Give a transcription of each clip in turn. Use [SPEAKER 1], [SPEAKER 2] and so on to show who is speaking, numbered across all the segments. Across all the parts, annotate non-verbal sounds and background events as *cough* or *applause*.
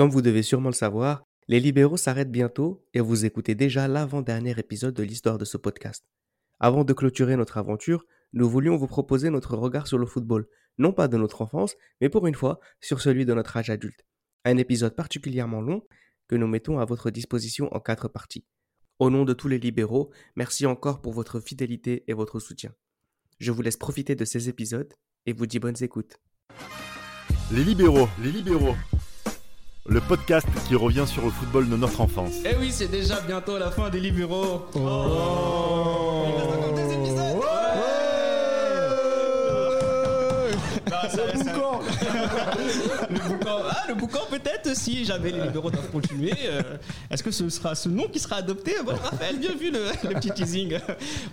[SPEAKER 1] Comme vous devez sûrement le savoir, les libéraux s'arrêtent bientôt et vous écoutez déjà l'avant-dernier épisode de l'histoire de ce podcast. Avant de clôturer notre aventure, nous voulions vous proposer notre regard sur le football, non pas de notre enfance, mais pour une fois sur celui de notre âge adulte. Un épisode particulièrement long que nous mettons à votre disposition en quatre parties. Au nom de tous les libéraux, merci encore pour votre fidélité et votre soutien. Je vous laisse profiter de ces épisodes et vous dis bonnes écoutes.
[SPEAKER 2] Les libéraux, les libéraux. Le podcast qui revient sur le football de notre enfance.
[SPEAKER 3] Eh oui, c'est déjà bientôt la fin des libéraux. Oh. Il reste encore deux épisodes. Non, ça reste un- *laughs* le boucan. Ah, le boucan peut-être si jamais les libéraux doivent continuer. euh, Est-ce que ce sera ce nom qui sera adopté? Voilà, Raphaël, bien vu le, le petit teasing.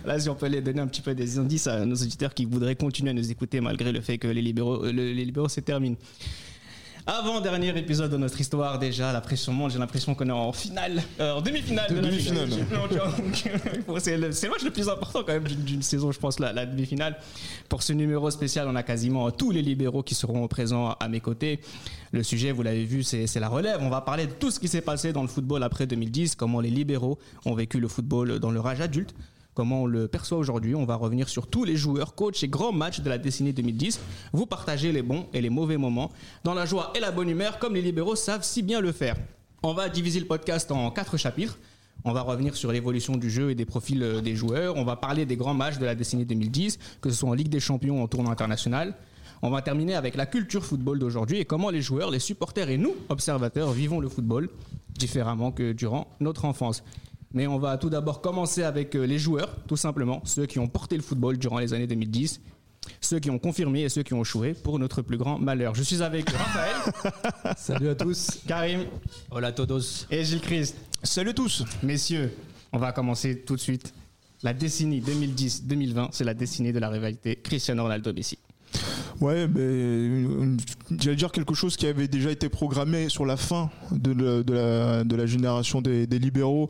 [SPEAKER 3] Là, si on peut les donner un petit peu des indices à nos auditeurs qui voudraient continuer à nous écouter malgré le fait que les libéraux, euh, le- les libéraux se terminent. Avant-dernier épisode de notre histoire, déjà, la pression monte. J'ai l'impression qu'on est en finale, euh, en demi-finale. de la
[SPEAKER 4] Demi-finale. *laughs*
[SPEAKER 3] C'est le, match le plus important quand même d'une saison, je pense, la, la demi-finale. Pour ce numéro spécial, on a quasiment tous les libéraux qui seront présents à mes côtés. Le sujet, vous l'avez vu, c'est c'est la relève. On va parler de tout ce qui s'est passé dans le football après 2010, comment les libéraux ont vécu le football dans leur âge adulte comment on le perçoit aujourd'hui. On va revenir sur tous les joueurs, coachs et grands matchs de la décennie 2010. Vous partagez les bons et les mauvais moments dans la joie et la bonne humeur, comme les libéraux savent si bien le faire. On va diviser le podcast en quatre chapitres. On va revenir sur l'évolution du jeu et des profils euh, des joueurs. On va parler des grands matchs de la décennie 2010, que ce soit en Ligue des Champions ou en tournoi international. On va terminer avec la culture football d'aujourd'hui et comment les joueurs, les supporters et nous, observateurs, vivons le football différemment que durant notre enfance. Mais on va tout d'abord commencer avec euh, les joueurs, tout simplement, ceux qui ont porté le football durant les années 2010, ceux qui ont confirmé et ceux qui ont échoué pour notre plus grand malheur. Je suis avec Raphaël, *laughs*
[SPEAKER 5] Salut à tous.
[SPEAKER 3] Karim
[SPEAKER 5] Hola todos.
[SPEAKER 3] et Gilles Christ.
[SPEAKER 4] Salut tous
[SPEAKER 3] Messieurs, on va commencer tout de suite. La décennie 2010-2020, c'est la décennie de la rivalité Cristiano Ronaldo-Messi.
[SPEAKER 4] Ouais, j'allais dire quelque chose qui avait déjà été programmé sur la fin de, la- génération des, des libéraux,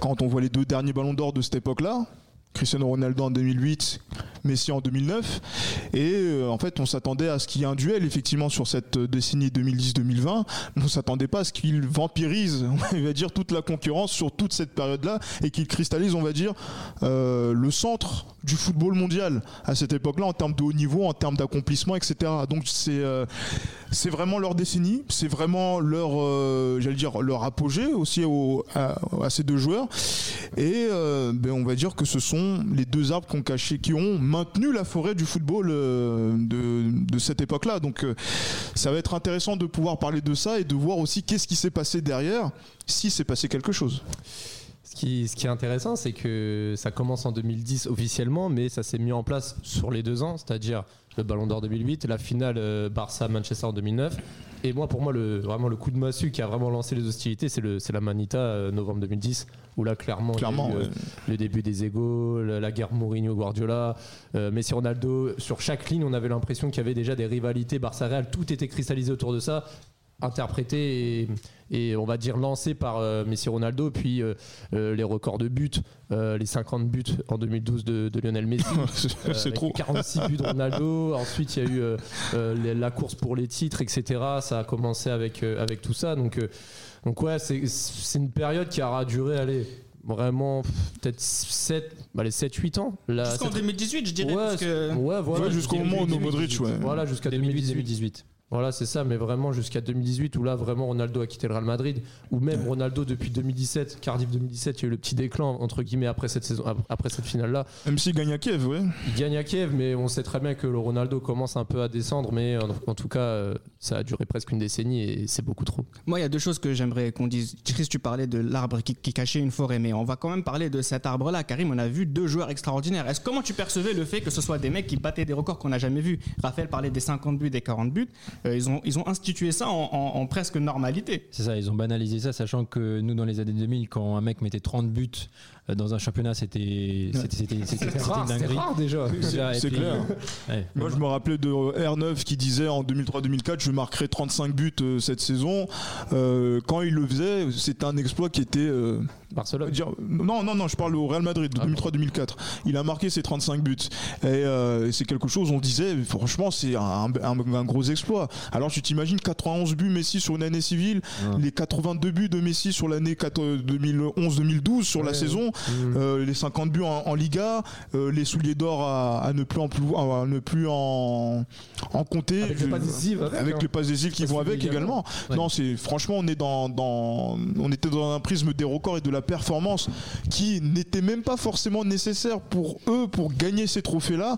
[SPEAKER 4] quand on voit les deux derniers ballons d'or de cette époque-là. Cristiano Ronaldo en 2008, Messi en 2009. Et euh, en fait, on s'attendait à ce qu'il y ait un duel, effectivement, sur cette euh, décennie 2010-2020. Mais on s'attendait pas à ce qu'il vampirise, *laughs* on va dire, toute la concurrence sur toute cette période-là et qu'il cristallise, on va dire, euh, le centre du football mondial à cette époque-là en termes de haut niveau, en termes d'accomplissement, etc. Donc c'est c'est vraiment leur décennie, c'est vraiment leur, euh, j'allais dire, leur apogée aussi au- à, à ces deux joueurs. Et euh, ben, on va dire que ce sont les deux arbres qui ont, caché, qui ont maintenu la forêt du football euh, de, de cette époque-là. Donc euh, ça va être intéressant de pouvoir parler de ça et de voir aussi qu'est-ce qui s'est passé derrière, si s'est passé quelque chose.
[SPEAKER 5] Ce qui, ce qui est intéressant, c'est que ça commence en 2010 officiellement, mais ça s'est mis en place sur les deux ans, c'est-à-dire le Ballon d'Or 2008, la finale euh, Barça-Manchester en 2009. Et moi, pour moi, le, vraiment le coup de massue qui a vraiment lancé les hostilités, c'est le- la Manita euh, novembre 2010, où là, clairement, eu, euh,
[SPEAKER 4] ouais.
[SPEAKER 5] le début des égaux, la, la guerre Mourinho-Guardiola, euh, Messi-Ronaldo. Sur chaque ligne, on avait l'impression qu'il y avait déjà des rivalités Barça-Real. Tout était cristallisé autour de ça, interprété et, et on va dire lancé par euh, Messi-Ronaldo. Puis euh, euh, les records de buts, euh, les 50 buts en 2012 de, de Lionel Messi. *laughs* Euh,
[SPEAKER 4] c'est
[SPEAKER 5] avec
[SPEAKER 4] trop.
[SPEAKER 5] 46 buts de Ronaldo. Ensuite, il y a eu les- la course pour les titres, etc. Ça a commencé avec, euh, avec tout ça. Donc, euh, donc ouais, c'est c'est une période qui aura duré, allez, vraiment peut-être 7, allez, 7-8 ans. La-
[SPEAKER 3] Jusqu'en
[SPEAKER 5] cette-
[SPEAKER 3] 2018, je dirais,
[SPEAKER 5] Ouais,
[SPEAKER 3] parce que...
[SPEAKER 5] ouais, voilà,
[SPEAKER 4] Ouais, jusqu'au moment où
[SPEAKER 5] 2018,
[SPEAKER 4] Modric, ouais.
[SPEAKER 5] Voilà, jusqu'à 2018. Voilà, c'est ça, mais vraiment jusqu'à 2018 où là vraiment Ronaldo a quitté le Real Madrid, ou même Ronaldo depuis 2017, Cardiff 2017, il y a eu le petit déclan entre guillemets après cette saison, après cette finale là.
[SPEAKER 4] Même s'il gagne à Kiev, ouais.
[SPEAKER 5] Il gagne à Kiev, mais on sait très bien que le Ronaldo commence un peu à descendre, mais en, en tout cas euh, ça a duré presque une décennie et c'est beaucoup trop.
[SPEAKER 3] Moi, il y a deux choses que j'aimerais qu'on dise. Chris, tu parlais de l'arbre qui, qui cachait une forêt, mais on va quand même parler de cet arbre-là. Karim, on a vu deux joueurs extraordinaires. Est-ce comment tu percevais le fait que ce soit des mecs qui battaient des records qu'on n'a jamais vus? Raphaël parlait des 50 buts, des 40 buts. Euh, ils, ont, ils ont institué ça en, en- en presque normalité.
[SPEAKER 6] C'est ça, ils ont banalisé ça, sachant que nous, dans les années 2000, quand un mec mettait 30 buts euh, dans un championnat, c'était c'était- c'était- c'était- c'était une dinguerie.
[SPEAKER 5] déjà.
[SPEAKER 4] C'est clair.
[SPEAKER 6] Ouais.
[SPEAKER 4] Moi, je me rappelais de R9 qui disait en 2003-2004 je marquerai 35 buts euh, cette saison. Euh, quand il le faisait, c'était un exploit qui était euh,
[SPEAKER 5] Barcelone.
[SPEAKER 4] dire- non, non, non, je parle au Real Madrid de
[SPEAKER 5] Ah,
[SPEAKER 4] 2003-2004. Il a marqué ses 35 buts. Et euh, c'est quelque chose, on disait, franchement, c'est un, un- un gros exploit. Alors tu t'imagines 91 buts Messi sur une année civile,
[SPEAKER 6] Ouais.
[SPEAKER 4] les 82 buts de Messi sur l'année 2011-2012 sur la
[SPEAKER 5] Ouais,
[SPEAKER 4] saison,
[SPEAKER 5] Mmh.
[SPEAKER 4] euh, les 50 buts en, en Liga, euh, les souliers d'or à, à ne plus en, à ne plus en, en compter.
[SPEAKER 5] Avec les passes avec,
[SPEAKER 4] avec
[SPEAKER 5] hein.
[SPEAKER 4] les passes décisives qui vont avec
[SPEAKER 5] également.
[SPEAKER 4] également.
[SPEAKER 5] Ouais.
[SPEAKER 4] Non, c'est franchement on est dans, dans on était dans un prisme des records et de la performance qui n'était même pas forcément nécessaire pour eux pour gagner ces trophées là,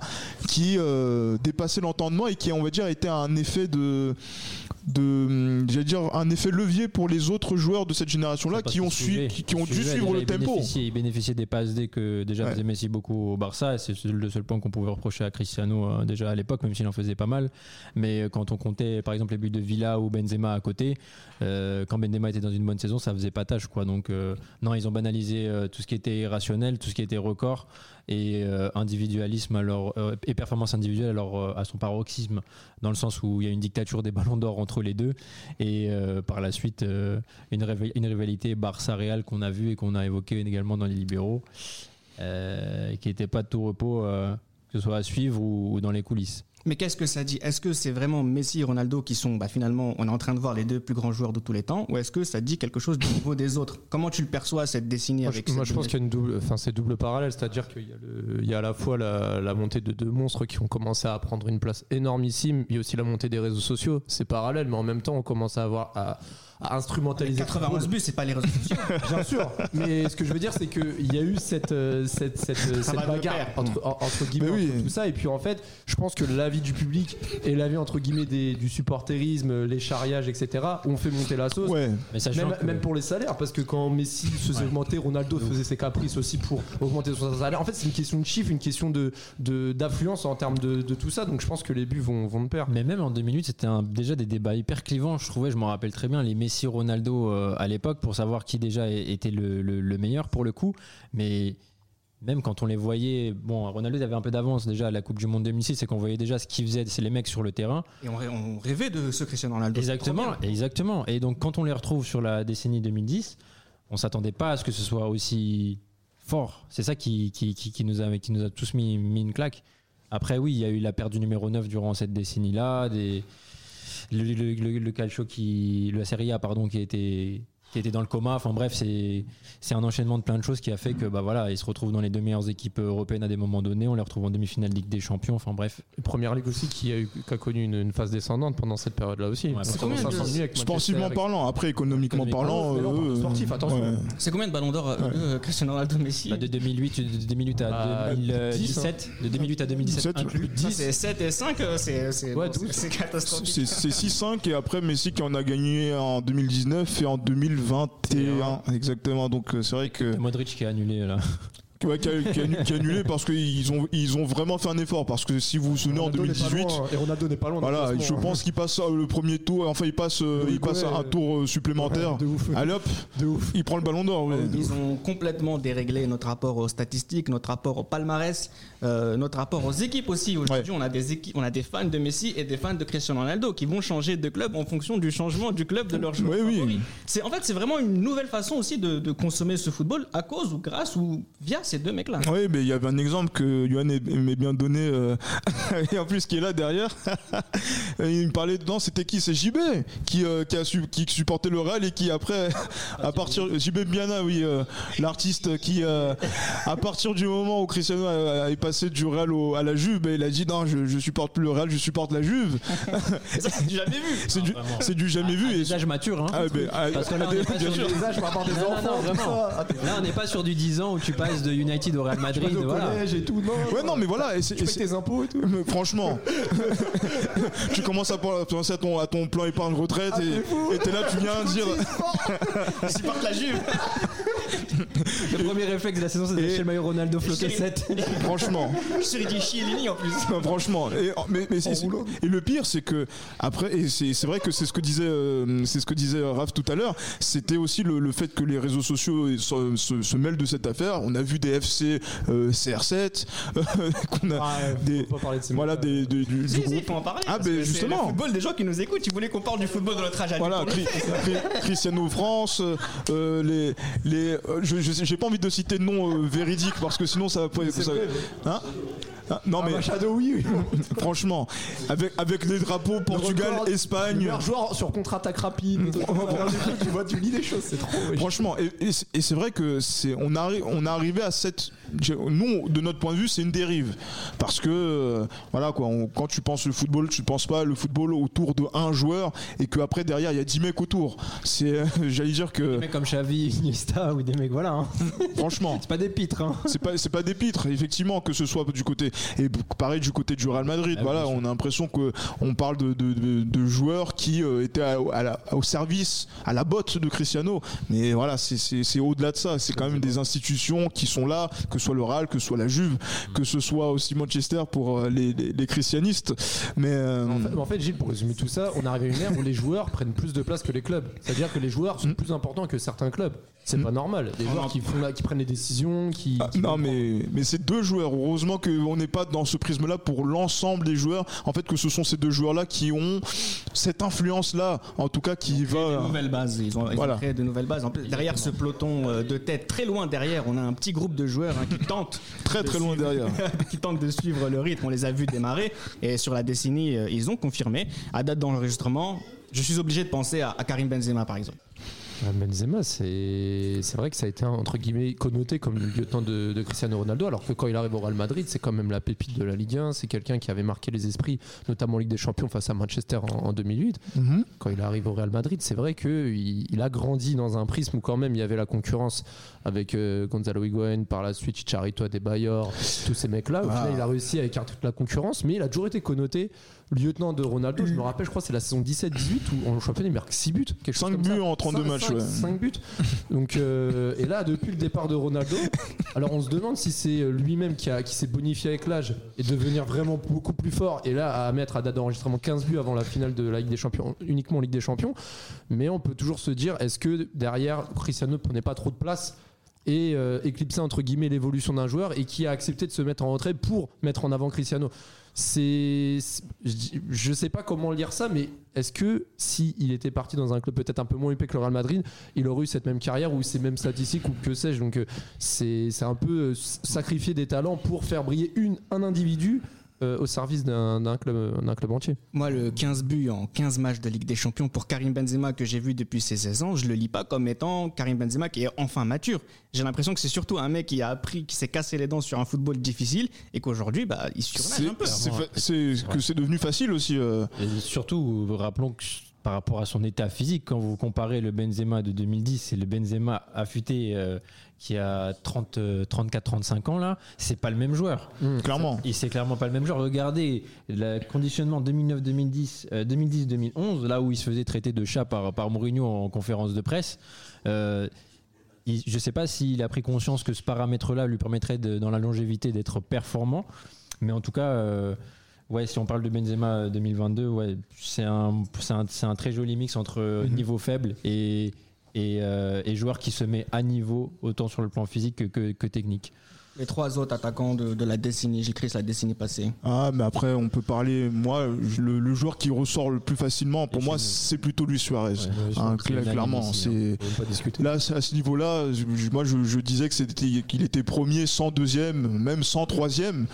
[SPEAKER 4] qui euh, dépassaient l'entendement et qui on va dire était un effet de de j'allais dire un effet levier pour les autres joueurs de cette génération là qui ont suivi qui, qui ont dû suivre le tempo.
[SPEAKER 6] Il bénéficiait des passes D que déjà
[SPEAKER 4] Ouais.
[SPEAKER 6] faisait Messi beaucoup au Barça. et C'est le seul point qu'on pouvait reprocher à Cristiano euh, déjà à l'époque, même s'il en faisait pas mal. Mais euh, quand on comptait par exemple les buts de Villa ou Benzema à côté, euh, quand Benzema était dans une bonne saison, ça faisait pas tâche. Quoi. Donc euh, non, ils ont banalisé euh, tout ce qui était irrationnel, tout ce qui était record et euh, individualisme euh, et performance individuelle alors, euh, à son paroxysme, dans le sens où il y a une dictature des *laughs* ballons d'or entre les deux et par la suite une, une rivalité Barça-Real qu'on a vue et qu'on a évoqué également dans les libéraux, qui n'était pas de tout repos, que ce soit à suivre ou dans les coulisses.
[SPEAKER 3] Mais qu'est-ce que ça dit? Est-ce que c'est vraiment Messi et Ronaldo qui sont bah, finalement, on est en train de voir les deux plus grands joueurs de tous les temps Ou est-ce que ça dit quelque chose du niveau des autres? Comment tu le perçois cette décennie
[SPEAKER 5] Moi,
[SPEAKER 3] avec
[SPEAKER 5] je, moi, je pense qu'il y a une double, enfin c'est double parallèle, c'est-à-dire qu'il y a, le- il y a à la fois la, la montée de deux monstres qui ont commencé à prendre une place énormissime, il y a aussi la montée des réseaux sociaux, c'est parallèle, mais en même temps on commence à avoir à, à instrumentaliser. le
[SPEAKER 3] 91
[SPEAKER 5] football.
[SPEAKER 3] buts, c'est pas les réseaux sociaux. *laughs*
[SPEAKER 5] Bien sûr, mais ce que je veux dire, c'est qu'il y a eu cette, euh, cette, cette,
[SPEAKER 3] de
[SPEAKER 5] bagarre entre, en- entre guillemets,
[SPEAKER 4] oui.
[SPEAKER 5] entre tout ça. Et puis en fait, je pense que l'avis du public et l'avis entre guillemets des, du supporterisme, les charriages, etc., ont fait monter la sauce.
[SPEAKER 4] Ouais.
[SPEAKER 6] Mais sachant
[SPEAKER 5] Même,
[SPEAKER 6] que-
[SPEAKER 5] même pour les salaires, parce que quand Messi se faisait
[SPEAKER 6] Ouais.
[SPEAKER 5] augmenter, Ronaldo faisait ses caprices aussi pour augmenter son salaire. En fait, c'est une question de chiffres, une question de de- d'affluence en termes de, de tout ça. Donc je pense que les buts vont, vont de pair.
[SPEAKER 6] Mais même en 2008, c'était un- déjà des débats hyper clivants. Je trouvais, je me rappelle très bien, les Messi, Ronaldo euh, à l'époque pour savoir qui déjà était le, le- le meilleur pour le coup. Mais même quand on les voyait, bon, Ronaldo il avait un peu d'avance déjà à la Coupe du Monde 2006, c'est qu'on voyait déjà ce qu'ils faisaient, c'est les mecs sur le terrain.
[SPEAKER 3] Et on, rê- on rêvait de ce Cristiano Ronaldo.
[SPEAKER 6] Exactement, exactement. Et donc quand on les retrouve sur la décennie 2010, on s'attendait pas à ce que ce soit aussi fort. C'est ça qui, qui, qui- qui nous a, qui nous a tous mis, mis une claque. Après, oui, il y a eu la perte du numéro 9 durant cette décennie-là, des, le, le, calcio qui, la Serie A, pardon, qui était qui était dans le coma. Enfin bref, c'est c'est un enchaînement de plein de choses qui a fait que bah voilà, ils se retrouvent dans les deux meilleures équipes européennes à des moments donnés. On les retrouve en demi-finale de Ligue des Champions. Enfin bref,
[SPEAKER 5] Première Ligue aussi qui a, eu, qui a connu une, une phase descendante pendant cette période-là aussi.
[SPEAKER 6] Ouais, c'est
[SPEAKER 3] combien
[SPEAKER 5] à
[SPEAKER 3] de-
[SPEAKER 4] Sportivement
[SPEAKER 5] avec-
[SPEAKER 4] parlant, après économiquement parlant, euh,
[SPEAKER 5] sportif, attention.
[SPEAKER 4] ouais.
[SPEAKER 3] C'est combien de ballons d'or euh,
[SPEAKER 4] Ouais.
[SPEAKER 3] euh, Cristiano Ronaldo Messi
[SPEAKER 6] Bah, de 2008, de 2008 à
[SPEAKER 5] Ah,
[SPEAKER 6] 2017, de 2008 à 2017
[SPEAKER 4] 17,
[SPEAKER 6] inclus.
[SPEAKER 3] Ça, C'est 7 et 5, euh, c'est c'est-
[SPEAKER 5] Ouais,
[SPEAKER 3] bon, c'est-
[SPEAKER 5] 12.
[SPEAKER 3] c'est catastrophique.
[SPEAKER 4] C'est c'est 6-5 et après Messi qui en a gagné en 2019 et en 2021 exactement donc euh, c'est vrai que
[SPEAKER 6] Modric qui a annulé là.
[SPEAKER 4] Ouais, qui, a, qui a- qui a annulé parce qu'ils ont ils ont vraiment fait un effort parce que si vous vous souvenez en
[SPEAKER 5] Ronaldo n'est pas
[SPEAKER 4] 2018
[SPEAKER 5] loin, Et Ronaldo n'est pas loin.
[SPEAKER 4] voilà je
[SPEAKER 5] hein.
[SPEAKER 4] pense qu'il passe euh, le premier tour enfin il passe euh,
[SPEAKER 5] Oui,
[SPEAKER 4] il passe un tour euh, supplémentaire
[SPEAKER 5] Ouais, de ouf.
[SPEAKER 4] allez hop
[SPEAKER 5] De ouf.
[SPEAKER 4] il prend le ballon d'or ouais.
[SPEAKER 3] Ils ont complètement déréglé notre rapport aux statistiques, notre rapport au palmarès, euh, notre rapport aux équipes aussi. Aujourd'hui, on a des équipes, on a des fans de Messi et des fans de Cristiano Ronaldo qui vont changer de club en fonction du changement du club de leur joueur.
[SPEAKER 4] Oui,
[SPEAKER 3] en fait c'est vraiment une nouvelle façon aussi de, de consommer ce football à cause ou grâce ou via ces deux mecs-là.
[SPEAKER 4] Oui, mais il y avait un exemple que Johan aimait bien donner, euh, *laughs* et en plus qui est là derrière. *laughs* il me parlait dedans, c'était qui? C'est JB qui, euh, qui, a su- qui supportait le Real et qui après, à partir JB Biana, oui, euh, l'artiste qui, euh, à partir du moment où Cristiano a- a- est passé du Real au- à la Juve, ben, il a dit non, je, je supporte plus le Real, je supporte la Juve. *laughs*
[SPEAKER 3] Et c'est du jamais vu.
[SPEAKER 4] C'est du,
[SPEAKER 6] vraiment.
[SPEAKER 4] c'est du jamais vu. et-
[SPEAKER 6] Des âges matures, hein.
[SPEAKER 4] Ah, ben, ah,
[SPEAKER 6] Parce que là, on n'est pas sur
[SPEAKER 5] âges, par rapport à des enfants. Ah,
[SPEAKER 6] Là, on n'est pas sur du 10 ans où tu passes de United au Real *laughs* Madrid.
[SPEAKER 5] au
[SPEAKER 6] Voilà.
[SPEAKER 5] collège et tout. Non,
[SPEAKER 4] Ouais, non, mais voilà. Et c'est-
[SPEAKER 5] Tu
[SPEAKER 4] c'est-
[SPEAKER 5] tes impôts et tout.
[SPEAKER 4] Mais franchement, *laughs* tu commences à penser à ton, à ton plan épargne retraite
[SPEAKER 5] Ah,
[SPEAKER 4] et
[SPEAKER 5] t'es fou.
[SPEAKER 4] et t'es là, tu viens dire.
[SPEAKER 3] Ils supportent *laughs* la Juve.
[SPEAKER 6] Le premier réflexe de la saison, c'est d'acheter
[SPEAKER 4] Et-
[SPEAKER 6] le maillot Ronaldo floqué 7.
[SPEAKER 4] Franchement,
[SPEAKER 3] Sur dit Chiellini en plus.
[SPEAKER 4] Non, franchement. Et, mais, mais c'est-
[SPEAKER 5] roulant.
[SPEAKER 4] et le pire, c'est que après, et c'est c'est vrai que c'est ce que disait, euh, c'est ce que disait Raph tout à l'heure. C'était aussi le, le fait que les réseaux sociaux se, se- se mêlent de cette affaire. On a vu des FC euh, CR7, *laughs* qu'on a
[SPEAKER 5] Ah, faut
[SPEAKER 4] des
[SPEAKER 5] pas parler de ces
[SPEAKER 4] voilà des, des- du,
[SPEAKER 3] Si,
[SPEAKER 4] du
[SPEAKER 3] si,
[SPEAKER 4] groupe.
[SPEAKER 3] il faut en parler.
[SPEAKER 4] Ah, ben, justement.
[SPEAKER 3] Le football des gens qui nous écoutent. Tu voulais qu'on parle du football de notre âge.
[SPEAKER 4] Voilà, Cri- *laughs* Cri- Cristiano France, euh, les, les, euh, je, je- j'ai pas envie de citer de nom euh, véridique parce que sinon ça va pas. ça- Hein? Non mais
[SPEAKER 5] Shadow, oui, oui. *laughs*
[SPEAKER 4] franchement, avec avec les drapeaux Portugal,
[SPEAKER 5] Le
[SPEAKER 4] Espagne,
[SPEAKER 5] meilleur joueur sur contre-attaque rapide. *laughs* tu vois, tu lis des choses, c'est trop.
[SPEAKER 4] Franchement, et, et c'est- et c'est vrai que c'est on arrive on est arrivé à cette nous de notre point de vue c'est une dérive parce que euh, voilà quoi on- quand tu penses le football tu penses pas le football autour de un joueur et que après derrière il y a 10 mecs autour c'est euh, *laughs* j'allais dire que
[SPEAKER 6] Des mecs comme Xavi, Iniesta ou des mecs, voilà. hein.
[SPEAKER 4] franchement
[SPEAKER 6] C'est pas des pitres. Hein.
[SPEAKER 4] c'est pas c'est pas des pitres effectivement que ce soit du côté et pareil du côté du Real Madrid
[SPEAKER 6] Ah
[SPEAKER 4] voilà on a l'impression que on parle de, de, de- de joueurs qui euh, étaient à- à la- au service à la botte de Cristiano mais voilà c'est- au-delà de ça c'est quand même des institutions qui sont là que ce soit le Real que ce soit la Juve que ce soit aussi Manchester pour euh, les, les, les christianistes mais euh,
[SPEAKER 5] En fait, en fait, Gilles, pour résumer tout ça, on arrive à une ère où les joueurs prennent plus de place que les clubs. C'est-à-dire que les joueurs sont plus importants que certains clubs. C'est pas normal. Des joueurs qui, font la- qui prennent les décisions, qui.
[SPEAKER 4] Ah,
[SPEAKER 5] qui
[SPEAKER 4] non mais mais c'est deux joueurs. Heureusement qu'on n'est pas dans ce prisme-là pour l'ensemble des joueurs. En fait que ce sont ces deux joueurs-là qui ont cette influence-là, en tout cas qui
[SPEAKER 3] de
[SPEAKER 4] va.
[SPEAKER 3] nouvelles bases. Ils ont, ils ont
[SPEAKER 4] Voilà.
[SPEAKER 3] créé de nouvelles bases. En plus, derrière ce peloton euh, de tête, très loin derrière, on a un petit groupe de joueurs hein, qui *laughs* tentent
[SPEAKER 4] Très
[SPEAKER 3] de
[SPEAKER 4] très loin
[SPEAKER 3] suivre-
[SPEAKER 4] derrière. *laughs*
[SPEAKER 3] qui tentent de suivre le rythme. On les a vus démarrer et sur la décennie, euh, ils ont confirmé. À date d'enregistrement, je suis obligé de penser à, à Karim Benzema par exemple.
[SPEAKER 5] Benzema, c'est vrai que ça a été entre guillemets connoté comme le lieutenant de, de Cristiano Ronaldo, alors que quand il arrive au Real Madrid, c'est quand même la pépite de la Ligue 1. C'est quelqu'un qui avait marqué les esprits, notamment en Ligue des Champions face à Manchester en, en 2008.
[SPEAKER 4] Mhm.
[SPEAKER 5] Quand il arrive au Real Madrid, c'est vrai qu'il il a grandi dans un prisme où quand même il y avait la concurrence avec euh, Gonzalo Higuaín, par la suite Chicharito Adebayor, tous ces mecs-là. Au
[SPEAKER 4] Ah.
[SPEAKER 5] final, il a réussi à écarter toute la concurrence, mais il a toujours été connoté lieutenant de Ronaldo. Je me rappelle, je crois, c'est la saison 17-18 où en championnat il marque 6 buts. Quelque chose
[SPEAKER 4] Cinq
[SPEAKER 5] comme
[SPEAKER 4] buts
[SPEAKER 5] ça.
[SPEAKER 4] en 32
[SPEAKER 5] Cinq-
[SPEAKER 4] matchs,
[SPEAKER 5] cinq-
[SPEAKER 4] ouais.
[SPEAKER 5] cinq buts. Donc, euh, et là, depuis le départ de Ronaldo, alors on se demande si c'est lui-même qui, a- qui s'est bonifié avec l'âge et devenir vraiment beaucoup plus fort. Et là, à mettre à date d'enregistrement 15 buts avant la finale de la Ligue des Champions, uniquement en Ligue des Champions. Mais on peut toujours se dire, est-ce que derrière, Cristiano ne prenait pas trop de place et euh, éclipser entre guillemets l'évolution d'un joueur et qui a accepté de se mettre en retrait pour mettre en avant Cristiano? C'est, je je sais pas comment lire ça, mais est-ce que si il était parti dans un club peut-être un peu moins épais que le Real Madrid, il aurait eu cette même carrière ou ces mêmes statistiques ou que sais-je. Donc euh, c'est, un peu euh, sacrifier des talents pour faire briller un individu euh, au service d'un, d'un club, d'un club entier.
[SPEAKER 3] Moi, le 15 buts en 15 matchs de Ligue des Champions pour Karim Benzema que j'ai vu depuis ses 16 ans, je le lis pas comme étant Karim Benzema qui est enfin mature. J'ai l'impression que c'est surtout un mec qui a appris, qui s'est cassé les dents sur un football difficile et qu'aujourd'hui, bah, il surnage
[SPEAKER 4] C'est
[SPEAKER 3] un peu.
[SPEAKER 4] c'est que c'est devenu facile aussi. euh.
[SPEAKER 6] Et surtout, rappelons que par rapport à son état physique, quand vous comparez le Benzema de 2010 et le Benzema affûté euh, qui a 30, 34-35 ans, là, c'est pas le même joueur.
[SPEAKER 4] Clairement.
[SPEAKER 6] Et c'est clairement pas le même joueur. Regardez le conditionnement 2009-2010, euh, 2010-2011, là où il se faisait traiter de chat par, par Mourinho en conférence de presse. euh, il- je ne sais pas s'il a pris conscience que ce paramètre-là lui permettrait de- dans la longévité d'être performant, mais en tout cas, euh, ouais, si on parle de Benzema 2022, ouais, c'est un, très joli mix entre euh, niveau faible et, et, euh, et joueur qui se met à niveau autant sur le plan physique que, que- que technique.
[SPEAKER 3] Les trois autres attaquants de, de la décennie, j'écris la décennie passée.
[SPEAKER 4] Ah, mais après, on peut parler. Moi, le, le joueur qui ressort le plus facilement, pour
[SPEAKER 6] Et
[SPEAKER 4] moi, c'est plutôt Luis Suarez. Hein,
[SPEAKER 6] c'est unanime
[SPEAKER 4] clairement,
[SPEAKER 6] hein.
[SPEAKER 4] c'est.
[SPEAKER 5] On peut pas discuter.
[SPEAKER 4] Là, à ce niveau-là, moi, je, je disais que c'était qu'il était premier, sans deuxième, même sans troisième.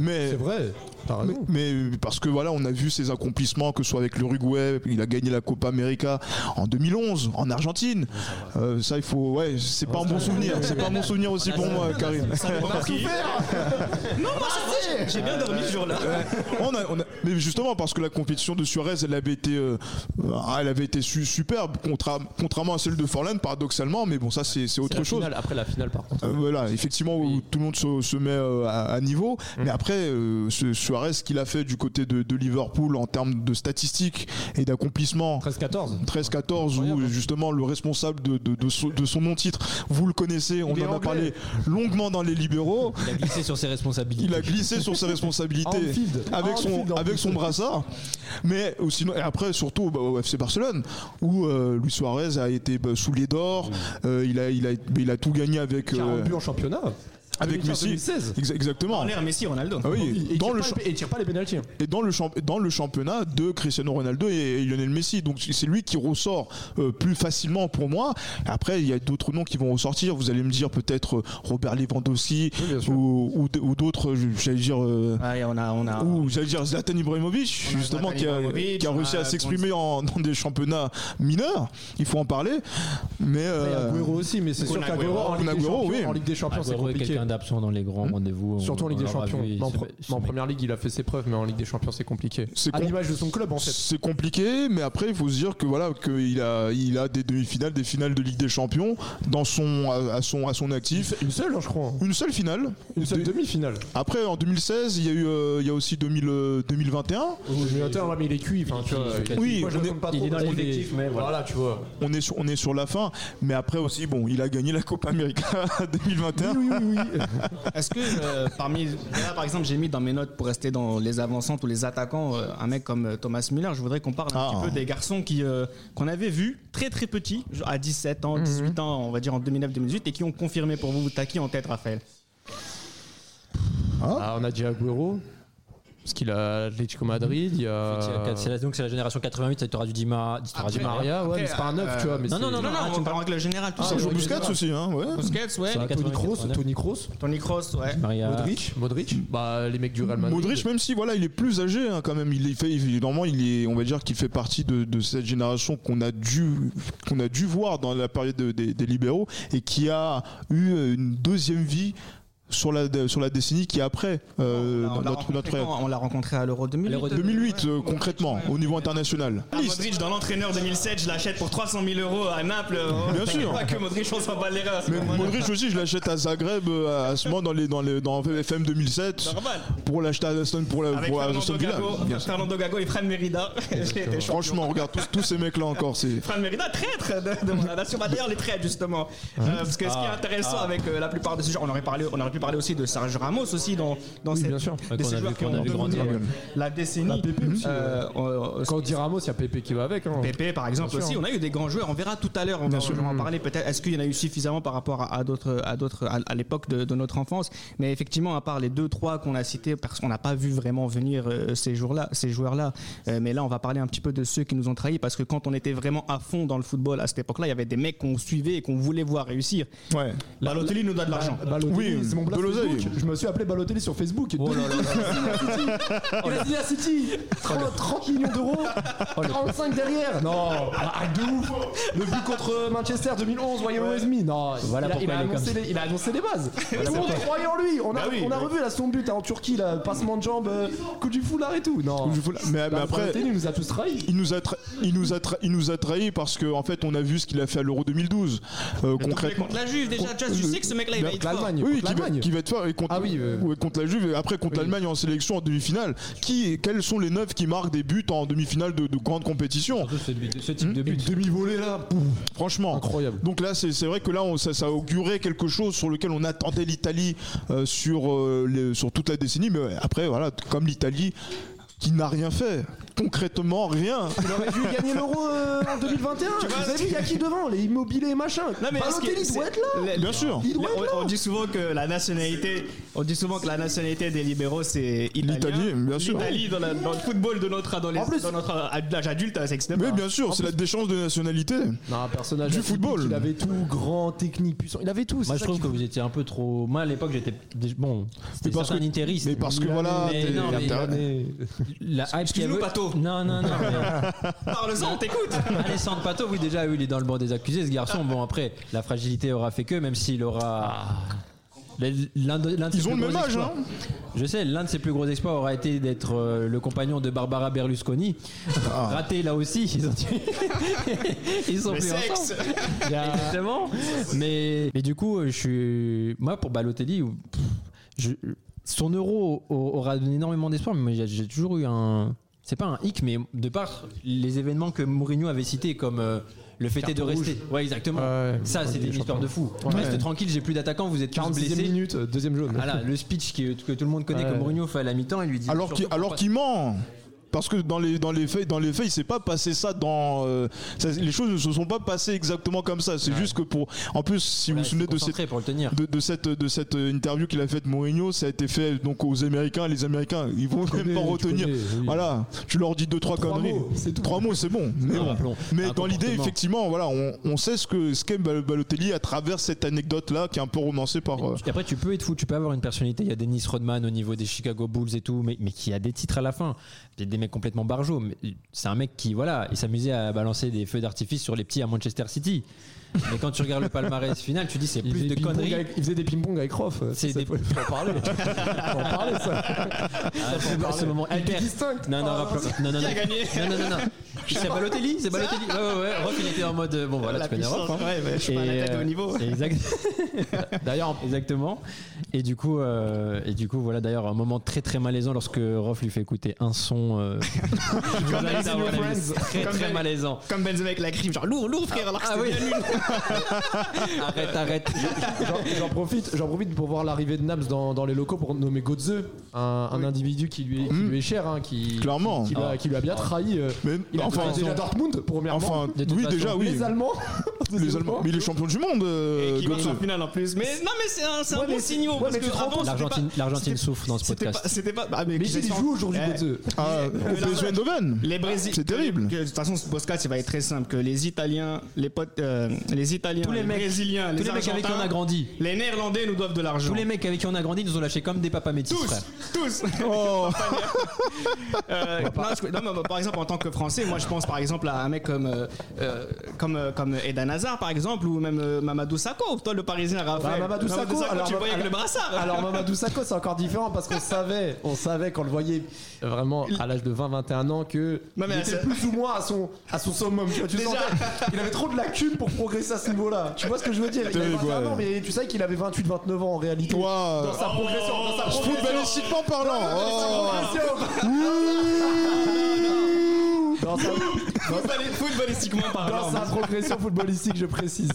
[SPEAKER 4] mais
[SPEAKER 5] C'est vrai,
[SPEAKER 4] mais, mais parce que voilà, on a vu ses accomplissements, que ce soit avec l'Uruguay, il a gagné la Copa América en 2011 en Argentine. Euh, ça, il faut, ouais, c'est pas un bon souvenir. C'est pas un bon *laughs* souvenir aussi pour moi, Karim. *laughs*
[SPEAKER 3] J'ai bien dormi ce jour-là.
[SPEAKER 4] on a, on a- mais justement parce que la compétition de Suarez elle avait été euh, euh, elle avait été su- superbe contra- contrairement à celle de Forlan paradoxalement mais bon ça c'est autre
[SPEAKER 5] la
[SPEAKER 4] chose
[SPEAKER 5] finale, après la finale, par contre.
[SPEAKER 4] Euh, voilà, effectivement, où tout le monde se, se met euh, à, à niveau. Mais après, euh, ce Suarez, ce qu'il a fait du côté de, de Liverpool en termes de statistiques et d'accomplissement,
[SPEAKER 5] 13-14.
[SPEAKER 4] 13-14, où justement le responsable de, de- de son, de son non-titre, vous le connaissez, on
[SPEAKER 5] est
[SPEAKER 4] en a
[SPEAKER 5] anglais.
[SPEAKER 4] parlé longuement dans les libéraux.
[SPEAKER 6] Il a glissé sur ses responsabilités.
[SPEAKER 4] Il a glissé sur ses responsabilités avec son, avec son brassard. Mais euh, sinon, et après, surtout bah, au FC Barcelone, où euh, Luis Suarez a été bah, soulier d'or. Euh, il, a, il, a, il a tout gagné avec.
[SPEAKER 5] 40
[SPEAKER 4] euh,
[SPEAKER 5] buts en championnat.
[SPEAKER 4] Avec Messi.
[SPEAKER 5] 2016.
[SPEAKER 4] Exa- Exactement.
[SPEAKER 3] En l'air, Messi, Ronaldo.
[SPEAKER 4] Ah oui,
[SPEAKER 5] Et
[SPEAKER 4] dans
[SPEAKER 5] tire
[SPEAKER 4] le
[SPEAKER 5] les- et tire pas les pénaltys. hein.
[SPEAKER 4] et dans le, champ- dans le championnat de Cristiano Ronaldo et Lionel Messi. Donc c'est lui qui ressort euh, plus facilement pour moi. Après, il y a d'autres noms qui vont ressortir. Vous allez me dire peut-être euh, Robert Lewandowski
[SPEAKER 5] Oui,
[SPEAKER 4] ou, ou d- ou d'autres, j'allais dire. euh,
[SPEAKER 3] Ouais, on a, on a.
[SPEAKER 4] ou j'allais dire Zlatan Ibrahimovic,
[SPEAKER 3] On
[SPEAKER 4] justement,
[SPEAKER 3] Zlatan
[SPEAKER 4] qui a,
[SPEAKER 3] Ibrahimovic,
[SPEAKER 4] qui a
[SPEAKER 3] on
[SPEAKER 4] réussi
[SPEAKER 3] a
[SPEAKER 4] à s'exprimer en- dans des championnats mineurs. Il faut en parler. Mais
[SPEAKER 5] Il y a Agüero aussi, mais c'est sûr qu'Agüero en, Ligue des
[SPEAKER 4] Agüero,
[SPEAKER 5] Champions-
[SPEAKER 4] oui.
[SPEAKER 5] en Ligue des Champions, c'est compliqué.
[SPEAKER 6] Quelqu'un d'absent dans les grands rendez-vous.
[SPEAKER 5] Surtout en Ligue des Champions.
[SPEAKER 6] vu,
[SPEAKER 5] Mais en, première ligue, il a fait ses preuves, mais en Ligue des Champions, c'est compliqué.
[SPEAKER 4] c'est
[SPEAKER 5] À l'image de son club, en fait.
[SPEAKER 4] C'est compliqué, mais après il faut se dire que voilà qu'il a il a des demi-finales, des finales de Ligue des Champions dans son à, à son à son actif.
[SPEAKER 5] Une seule, hein, je crois.
[SPEAKER 4] Une seule finale.
[SPEAKER 5] Une seule
[SPEAKER 4] De-
[SPEAKER 5] demi-finale.
[SPEAKER 4] Après en 2016, il y a eu euh, il y a aussi 2000, euh, 2021.
[SPEAKER 5] Mais attends, ouais, mais il est cuit. Enfin, tu vois,
[SPEAKER 6] il-
[SPEAKER 4] Oui,
[SPEAKER 5] moi, je
[SPEAKER 4] on est-
[SPEAKER 5] compte pas
[SPEAKER 6] il
[SPEAKER 5] trop
[SPEAKER 6] est dans l'effectif, mais voilà.
[SPEAKER 5] Voilà, tu vois.
[SPEAKER 4] On est sur on est sur la fin, mais après aussi bon, il a gagné la Copa América *laughs* 2021.
[SPEAKER 5] Oui, oui, oui. *laughs*
[SPEAKER 3] Est-ce que euh, parmi. Là, par exemple, j'ai mis dans mes notes pour rester dans les avancantes ou les attaquants euh, un mec comme euh, Thomas Müller. Je voudrais qu'on parle un
[SPEAKER 4] Ah.
[SPEAKER 3] petit peu des garçons qui euh, qu'on avait vus très très petits, à 17 ans, 18 ans, on va dire en 2009-2018, et qui ont confirmé pour vous. T'as qui en tête, Raphaël
[SPEAKER 5] Ah, on a dit Agüero. Parce qu'il a Atlético Madrid, il y a.
[SPEAKER 6] C'est la- Donc c'est la génération 88, ça t'auras du Di Maria.
[SPEAKER 5] ouais, mais c'est pas un neuf,
[SPEAKER 3] euh,
[SPEAKER 5] tu vois.
[SPEAKER 6] Non, non,
[SPEAKER 3] Non, non, tu me parles avec le général, tout
[SPEAKER 5] Ah,
[SPEAKER 3] ça.
[SPEAKER 4] Sergio
[SPEAKER 5] ouais,
[SPEAKER 4] Busquets
[SPEAKER 5] ouais.
[SPEAKER 4] aussi hein, ouais.
[SPEAKER 3] Busquets, ouais.
[SPEAKER 5] Tony Kroos,
[SPEAKER 6] 89.
[SPEAKER 5] Tony Kroos,
[SPEAKER 3] Tony Kroos, ouais.
[SPEAKER 6] Maria.
[SPEAKER 5] Modric, Modric, bah les mecs du Real Madrid.
[SPEAKER 4] Modric, même si voilà, il est plus âgé hein, quand même. Il fait, il- normalement, il est, on va dire qu'il fait partie de, cette génération qu'on a dû, qu'on a dû voir dans la période de- des, des libéraux et qui a eu une deuxième vie sur la sur la décennie qui est après euh,
[SPEAKER 3] On
[SPEAKER 4] notre notre ère.
[SPEAKER 3] On l'a rencontré à l'Euro 2008.
[SPEAKER 6] l'Euro
[SPEAKER 4] 2008 euh, concrètement au niveau international.
[SPEAKER 3] Ah, Modric dans l'entraîneur 2007, je l'achète pour 300 000 euros à Naples. Oh,
[SPEAKER 4] Bien
[SPEAKER 3] t'inquiète
[SPEAKER 4] sûr.
[SPEAKER 3] Pas que Modric, on s'en bat les reins.
[SPEAKER 4] Mais Modric aussi, je l'achète à Zagreb euh, à ce moment dans les dans les dans FM 2007
[SPEAKER 3] Normal.
[SPEAKER 4] pour l'acheter à Aston pour la
[SPEAKER 3] Avec
[SPEAKER 4] pour
[SPEAKER 3] Fernando
[SPEAKER 4] Aston Villa.
[SPEAKER 3] Gago. Fernando Gago et Fran Merida. *laughs*
[SPEAKER 4] Franchement, regarde tous, tous ces mecs là encore, c'est
[SPEAKER 3] Fran Merida, traître de, de la nation. Bah, D'ailleurs, les traîtres, justement. Euh, parce que ce qui est intéressant avec euh, la plupart de ces joueurs, on aurait, parlé, on aurait pu parler aussi de Sergio Ramos aussi dans, dans
[SPEAKER 5] Oui,
[SPEAKER 3] cette-
[SPEAKER 5] bien sûr.
[SPEAKER 3] de
[SPEAKER 6] Qu'on
[SPEAKER 3] ces
[SPEAKER 6] a
[SPEAKER 3] joueurs
[SPEAKER 6] vu-
[SPEAKER 3] qui ont
[SPEAKER 6] grandir.
[SPEAKER 3] la décennie.
[SPEAKER 5] La
[SPEAKER 3] Euh, euh,
[SPEAKER 5] Quand on dit Ramos, il y a Pepe qui va avec. Hein.
[SPEAKER 3] Pépé par exemple aussi, on a eu des grands joueurs, on verra tout à l'heure, on va on en parler peut-être. Est-ce qu'il y en a eu suffisamment par rapport à, d'autres, à d'autres, à, l'époque de, notre enfance? Mais effectivement, à part les deux trois qu'on a cités, parce qu'on n'a pas vu vraiment venir euh, ces jours-là, ces joueurs-là. Mais là, on va parler un petit peu de ceux qui nous ont trahis, parce que quand on était vraiment à fond dans le football à cette époque-là, il y avait des mecs qu'on suivait et qu'on voulait voir réussir.
[SPEAKER 4] ouais.
[SPEAKER 3] Balotelli nous donne de l'argent.
[SPEAKER 4] Oui,
[SPEAKER 5] c'est mon blast. Facebook. Je me suis appelé Balotelli sur Facebook.
[SPEAKER 6] Oh là là.
[SPEAKER 5] Il a dit à City 30, 30 millions d'euros, 45 derrière. Non, arrête de ouf. Le but contre Manchester 2011, Royal Wesmy. Non,
[SPEAKER 6] Voilà
[SPEAKER 5] il, a, il,
[SPEAKER 6] il
[SPEAKER 5] annoncé les, il a annoncé les bases. Tout le monde croyait en lui. On a,
[SPEAKER 3] Bah
[SPEAKER 5] on a revu là, son but hein, en Turquie, là, passement de jambe, euh, coup du foulard et tout. Non,
[SPEAKER 4] Coup du foulard. Mais- après-
[SPEAKER 5] Balotelli nous a tous trahis.
[SPEAKER 4] Il nous a, il nous a, tra- il nous a trahi parce qu'en en fait, on a vu ce qu'il a fait à l'Euro 2012. Euh, concrètement.
[SPEAKER 3] La Juve, déjà, tu tu sais que ce mec-là, il va être.
[SPEAKER 4] Oui,
[SPEAKER 5] l'Allemagne.
[SPEAKER 4] qui va être fort et contre,
[SPEAKER 5] Ah oui, euh,
[SPEAKER 4] ouais, contre la Juve et après contre
[SPEAKER 5] oui.
[SPEAKER 4] l'Allemagne en sélection en demi-finale. Qui, quels sont les neufs qui marquent des buts en demi-finale de, de grandes compétitions
[SPEAKER 6] Surtout ce, ce type de
[SPEAKER 5] Et
[SPEAKER 6] but.
[SPEAKER 5] demi-volée là, pouf,
[SPEAKER 4] Franchement,
[SPEAKER 5] incroyable.
[SPEAKER 4] Donc là, c'est c'est vrai que là, on- ça, ça augurait quelque chose sur lequel on attendait l'Italie euh, sur, euh, les- sur toute la décennie. Mais ouais, après, voilà, comme l'Italie qui n'a rien fait, concrètement rien.
[SPEAKER 5] Il aurait dû gagner l'euro euh, en 2021.
[SPEAKER 3] Tu vois,
[SPEAKER 5] Vous avez vu, il y a qui devant Les immobiliers et machin.
[SPEAKER 3] Non, mais
[SPEAKER 5] Balotelli
[SPEAKER 3] c'est-
[SPEAKER 5] doit être là.
[SPEAKER 3] le-
[SPEAKER 4] Bien sûr.
[SPEAKER 5] Il doit
[SPEAKER 3] on,
[SPEAKER 5] être là.
[SPEAKER 3] on dit souvent que la nationalité, on dit souvent que la nationalité des libéraux c'est italien.
[SPEAKER 4] L'Italie, bien sûr.
[SPEAKER 3] L'Italie dans, le football de notre adolescence,
[SPEAKER 5] En plus-
[SPEAKER 3] dans notre âge adulte, c'est c'était
[SPEAKER 4] Mais bien sûr, c'est la déchéance de nationalité.
[SPEAKER 5] Non, un personnage
[SPEAKER 4] Du football.
[SPEAKER 5] Il avait tout, grand, technique, puissant. Il avait tout.
[SPEAKER 6] Moi, je trouve que vous étiez un peu trop. Moi, à l'époque, j'étais. Bon, c'était
[SPEAKER 4] parce que-
[SPEAKER 6] interiste.
[SPEAKER 4] Mais parce que voilà,
[SPEAKER 6] La hype qu'il y avait-
[SPEAKER 3] Pato.
[SPEAKER 6] Non, non, non. mais-
[SPEAKER 3] Parle-en, on t'écoute.
[SPEAKER 6] Alessandro Pato, oui, déjà, oui, il est dans le banc des accusés, ce garçon. Bon, après, la fragilité aura fait que, même s'il aura. L'un de, l'un de ses
[SPEAKER 4] Ils ont
[SPEAKER 6] plus
[SPEAKER 4] le même
[SPEAKER 6] gros
[SPEAKER 4] âge,
[SPEAKER 6] exploits-
[SPEAKER 4] hein
[SPEAKER 6] Je sais, l'un de ses plus gros exploits aura été d'être euh, le compagnon de Barbara Berlusconi.
[SPEAKER 4] Ah.
[SPEAKER 6] Raté là aussi, ils, ont *laughs* ils sont
[SPEAKER 3] Le
[SPEAKER 6] plus
[SPEAKER 3] sexe.
[SPEAKER 6] ensemble. Exactement. Mais, mais du coup, je suis. Moi, pour Balotelli, pff, je- son euro aura donné énormément d'espoir, mais moi, j'ai toujours eu un. C'est pas un hic, mais de par les événements que Mourinho avait cités comme. euh, le fait est de rester. Ouais, exactement.
[SPEAKER 5] Ouais,
[SPEAKER 6] ça,
[SPEAKER 5] les
[SPEAKER 6] une histoire de fou.
[SPEAKER 5] Ouais.
[SPEAKER 6] Reste tranquille, j'ai plus d'attaquants, vous êtes tous
[SPEAKER 5] 46e
[SPEAKER 6] blessés.
[SPEAKER 5] minute, euh, deuxième jaune.
[SPEAKER 6] Voilà, le speech que tout le monde connaît que Mourinho fait à la mi-temps, il lui dit.
[SPEAKER 4] Alors qu'il ment. Parce que dans les dans les faits dans les faits il s'est pas passé ça dans euh, ça- les choses ne se sont pas passées exactement comme ça c'est juste que pour en plus si vous vous souvenez de cette
[SPEAKER 6] pour le tenir.
[SPEAKER 4] de, de cette de cette interview qu'il a faite Mourinho ça a été fait donc aux Américains les Américains ils vont même
[SPEAKER 5] connais,
[SPEAKER 4] pas retenir
[SPEAKER 5] connais, oui.
[SPEAKER 4] voilà tu leur dis deux trois,
[SPEAKER 5] Trois
[SPEAKER 4] conneries
[SPEAKER 5] mots, c'est tout.
[SPEAKER 4] trois mots c'est bon mais, bon. mais dans l'idée effectivement voilà on, on sait ce que ce qu'est Bal- Balotelli à travers cette anecdote là qui est un peu romancée par euh,
[SPEAKER 6] Et après, tu peux être fou, tu peux avoir une personnalité. Il y a Dennis Rodman au niveau des Chicago Bulls et tout, mais, mais qui a des titres à la fin. Des, complètement barjots. Mais C'est un mec qui, voilà, il s'amusait à balancer des feux d'artifice sur les petits à Manchester City. Mais quand tu regardes le palmarès final, tu dis c'est plus de conneries.
[SPEAKER 5] avec- il faisait des ping-pong avec Roth.
[SPEAKER 6] C'est
[SPEAKER 5] Ça,
[SPEAKER 6] des-
[SPEAKER 5] faut, en parler. *laughs* faut en parler, ça.
[SPEAKER 6] Ah, c'est ce moment hyper.
[SPEAKER 5] des distincts.
[SPEAKER 6] Non, non,
[SPEAKER 5] Oh,
[SPEAKER 6] non, non,
[SPEAKER 3] Qui
[SPEAKER 6] non.
[SPEAKER 3] a gagné
[SPEAKER 6] Non, non, non, non. *laughs* C'est Balotelli, c'est Balotelli. Ouais, ouais, ouais. Il était en mode, euh, bon, voilà,
[SPEAKER 3] La
[SPEAKER 6] tu connais
[SPEAKER 3] puissance,
[SPEAKER 6] hein.
[SPEAKER 3] ouais, mais je suis pas un
[SPEAKER 6] Et,
[SPEAKER 3] athlète de haut
[SPEAKER 6] euh,
[SPEAKER 3] niveau.
[SPEAKER 6] Exact. *laughs*
[SPEAKER 5] D'ailleurs,
[SPEAKER 6] Exactement. Et du coup, euh, et du coup, voilà d'ailleurs un moment très très malaisant lorsque Roth lui fait écouter un son. Euh,
[SPEAKER 3] Comme Benzema,
[SPEAKER 6] la
[SPEAKER 3] Friends.
[SPEAKER 6] très très malaisant.
[SPEAKER 3] Comme Benzema avec la crime, genre lourd, lourd frère, alors que
[SPEAKER 6] Ah oui.
[SPEAKER 3] bien nul. *laughs*
[SPEAKER 6] Arrête, arrête.
[SPEAKER 5] J'en- profite, j'en profite pour voir l'arrivée de Nams dans, dans les locaux pour nommer Godze, un, un individu qui lui, est- qui
[SPEAKER 4] Mm.
[SPEAKER 5] lui est cher, hein, qui,
[SPEAKER 4] Clairement.
[SPEAKER 5] qui, lui a, qui lui a bien trahi. euh,
[SPEAKER 4] mais
[SPEAKER 5] il a
[SPEAKER 4] enfin
[SPEAKER 5] trahi déjà Dortmund, premièrement.
[SPEAKER 4] enfin
[SPEAKER 6] De toute
[SPEAKER 4] oui
[SPEAKER 6] façon,
[SPEAKER 4] déjà oui
[SPEAKER 5] les Allemands, *laughs*
[SPEAKER 4] les Allemands mais il est champion du monde euh,
[SPEAKER 3] Et qui
[SPEAKER 4] Götze.
[SPEAKER 3] va en finale en plus. Mais non, mais c'est un, c'est un
[SPEAKER 5] Ouais,
[SPEAKER 3] bon
[SPEAKER 5] mais-
[SPEAKER 3] signal.
[SPEAKER 5] ouais,
[SPEAKER 3] parce
[SPEAKER 5] mais tu
[SPEAKER 3] que
[SPEAKER 5] te rends
[SPEAKER 3] avant,
[SPEAKER 5] compte,
[SPEAKER 3] c'était
[SPEAKER 6] L'Argentine,
[SPEAKER 3] pas-
[SPEAKER 6] l'Argentine
[SPEAKER 3] c'était-
[SPEAKER 6] souffre dans ce
[SPEAKER 3] C'était
[SPEAKER 6] podcast.
[SPEAKER 3] pas, c'était pas. Ah, mais
[SPEAKER 5] Mais
[SPEAKER 3] qu'ils
[SPEAKER 5] il joue aujourd'hui,
[SPEAKER 3] Eh,
[SPEAKER 5] Godze.
[SPEAKER 4] Ah, au PSV Eindhoven
[SPEAKER 3] Les Brésiliens.
[SPEAKER 4] C'est terrible.
[SPEAKER 3] De toute façon, ce podcast, il va être très simple. Que les Italiens, les potes, euh, les Italiens,
[SPEAKER 6] Tous les
[SPEAKER 3] les,
[SPEAKER 6] mecs-
[SPEAKER 3] Brésiliens,
[SPEAKER 6] Tous
[SPEAKER 3] les
[SPEAKER 6] les mecs avec qui on a grandi.
[SPEAKER 3] les Néerlandais nous doivent de l'argent.
[SPEAKER 6] Tous les mecs avec qui on a grandi nous ont lâché comme des papas métis,
[SPEAKER 3] Tous,
[SPEAKER 6] frère.
[SPEAKER 3] tous. *laughs*
[SPEAKER 4] oh
[SPEAKER 3] Euh, non, je- non, mais par exemple, en tant que Français, moi je pense par exemple à un mec comme, euh, euh, comme, euh, comme Eden Hazard par exemple, ou même euh, Mamadou Sakho. Toi, le Parisien,
[SPEAKER 5] Bah,
[SPEAKER 3] Raphaël.
[SPEAKER 5] Mamadou Sakho, alors,
[SPEAKER 3] tu voyais avec le brassard.
[SPEAKER 5] Alors Mamadou Sakho, c'est encore différent parce qu'on savait, on savait qu'on le voyait vraiment à l'âge de 20-21 ans que
[SPEAKER 3] Non, mais
[SPEAKER 5] il était
[SPEAKER 3] c'est-
[SPEAKER 5] plus ou moins à son à son summum. Tu, vois, tu
[SPEAKER 3] Déjà.
[SPEAKER 5] sentais, il avait trop de lacunes pour progresser à ce niveau-là. Tu vois ce que je veux dire? Il avait
[SPEAKER 4] Terrible,
[SPEAKER 5] 21 ans, mais tu sais qu'il avait 28-29 ans en réalité.
[SPEAKER 4] toi
[SPEAKER 5] Dans sa progression, dans sa progression.
[SPEAKER 4] footballistiquement parlant oh.
[SPEAKER 5] Dans sa,
[SPEAKER 3] Football- Footballistiquement
[SPEAKER 5] dans sa progression footballistique, je précise.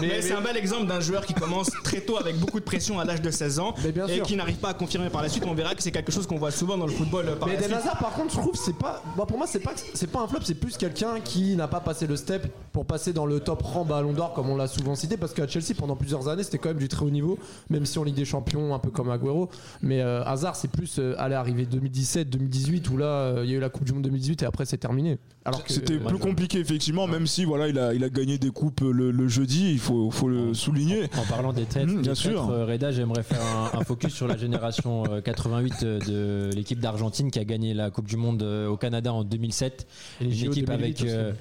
[SPEAKER 3] Mais, c'est un bel exemple d'un joueur qui commence très tôt avec beaucoup de pression à l'âge de 16 ans
[SPEAKER 5] Mais bien
[SPEAKER 3] et
[SPEAKER 5] sûr.
[SPEAKER 3] qui n'arrive pas à confirmer par la suite. On verra que c'est quelque chose qu'on voit souvent dans le football euh, par
[SPEAKER 5] Mais
[SPEAKER 3] suite.
[SPEAKER 5] Hazard, par contre, je trouve c'est pas. Bon, pour moi, c'est pas c'est pas un flop, c'est plus quelqu'un qui n'a pas passé le step pour passer dans le top rang Ballon d'Or comme on l'a souvent cité, parce qu'à Chelsea pendant plusieurs années c'était quand même du très haut niveau, même si en Ligue des Champions un peu comme Agüero. Mais euh, Hazard, c'est plus euh, aller arriver 2017, 2018 où là euh, il y a eu la Coupe du Monde 2018 et après c'est terminé. Alors que
[SPEAKER 4] C'était
[SPEAKER 5] euh,
[SPEAKER 4] plus compliqué effectivement, même si voilà il a il a gagné des coupes le, le jeudi, il faut faut le souligner.
[SPEAKER 6] En parlant des têtes,
[SPEAKER 4] Mmh,
[SPEAKER 6] des
[SPEAKER 4] bien sûr.
[SPEAKER 6] euh, Reda, j'aimerais faire un, un focus sur la génération euh, 88 de l'équipe d'Argentine qui a gagné la Coupe du Monde euh, au Canada en 2007.
[SPEAKER 5] Et les
[SPEAKER 6] Une équipe
[SPEAKER 5] 2008
[SPEAKER 6] avec, euh,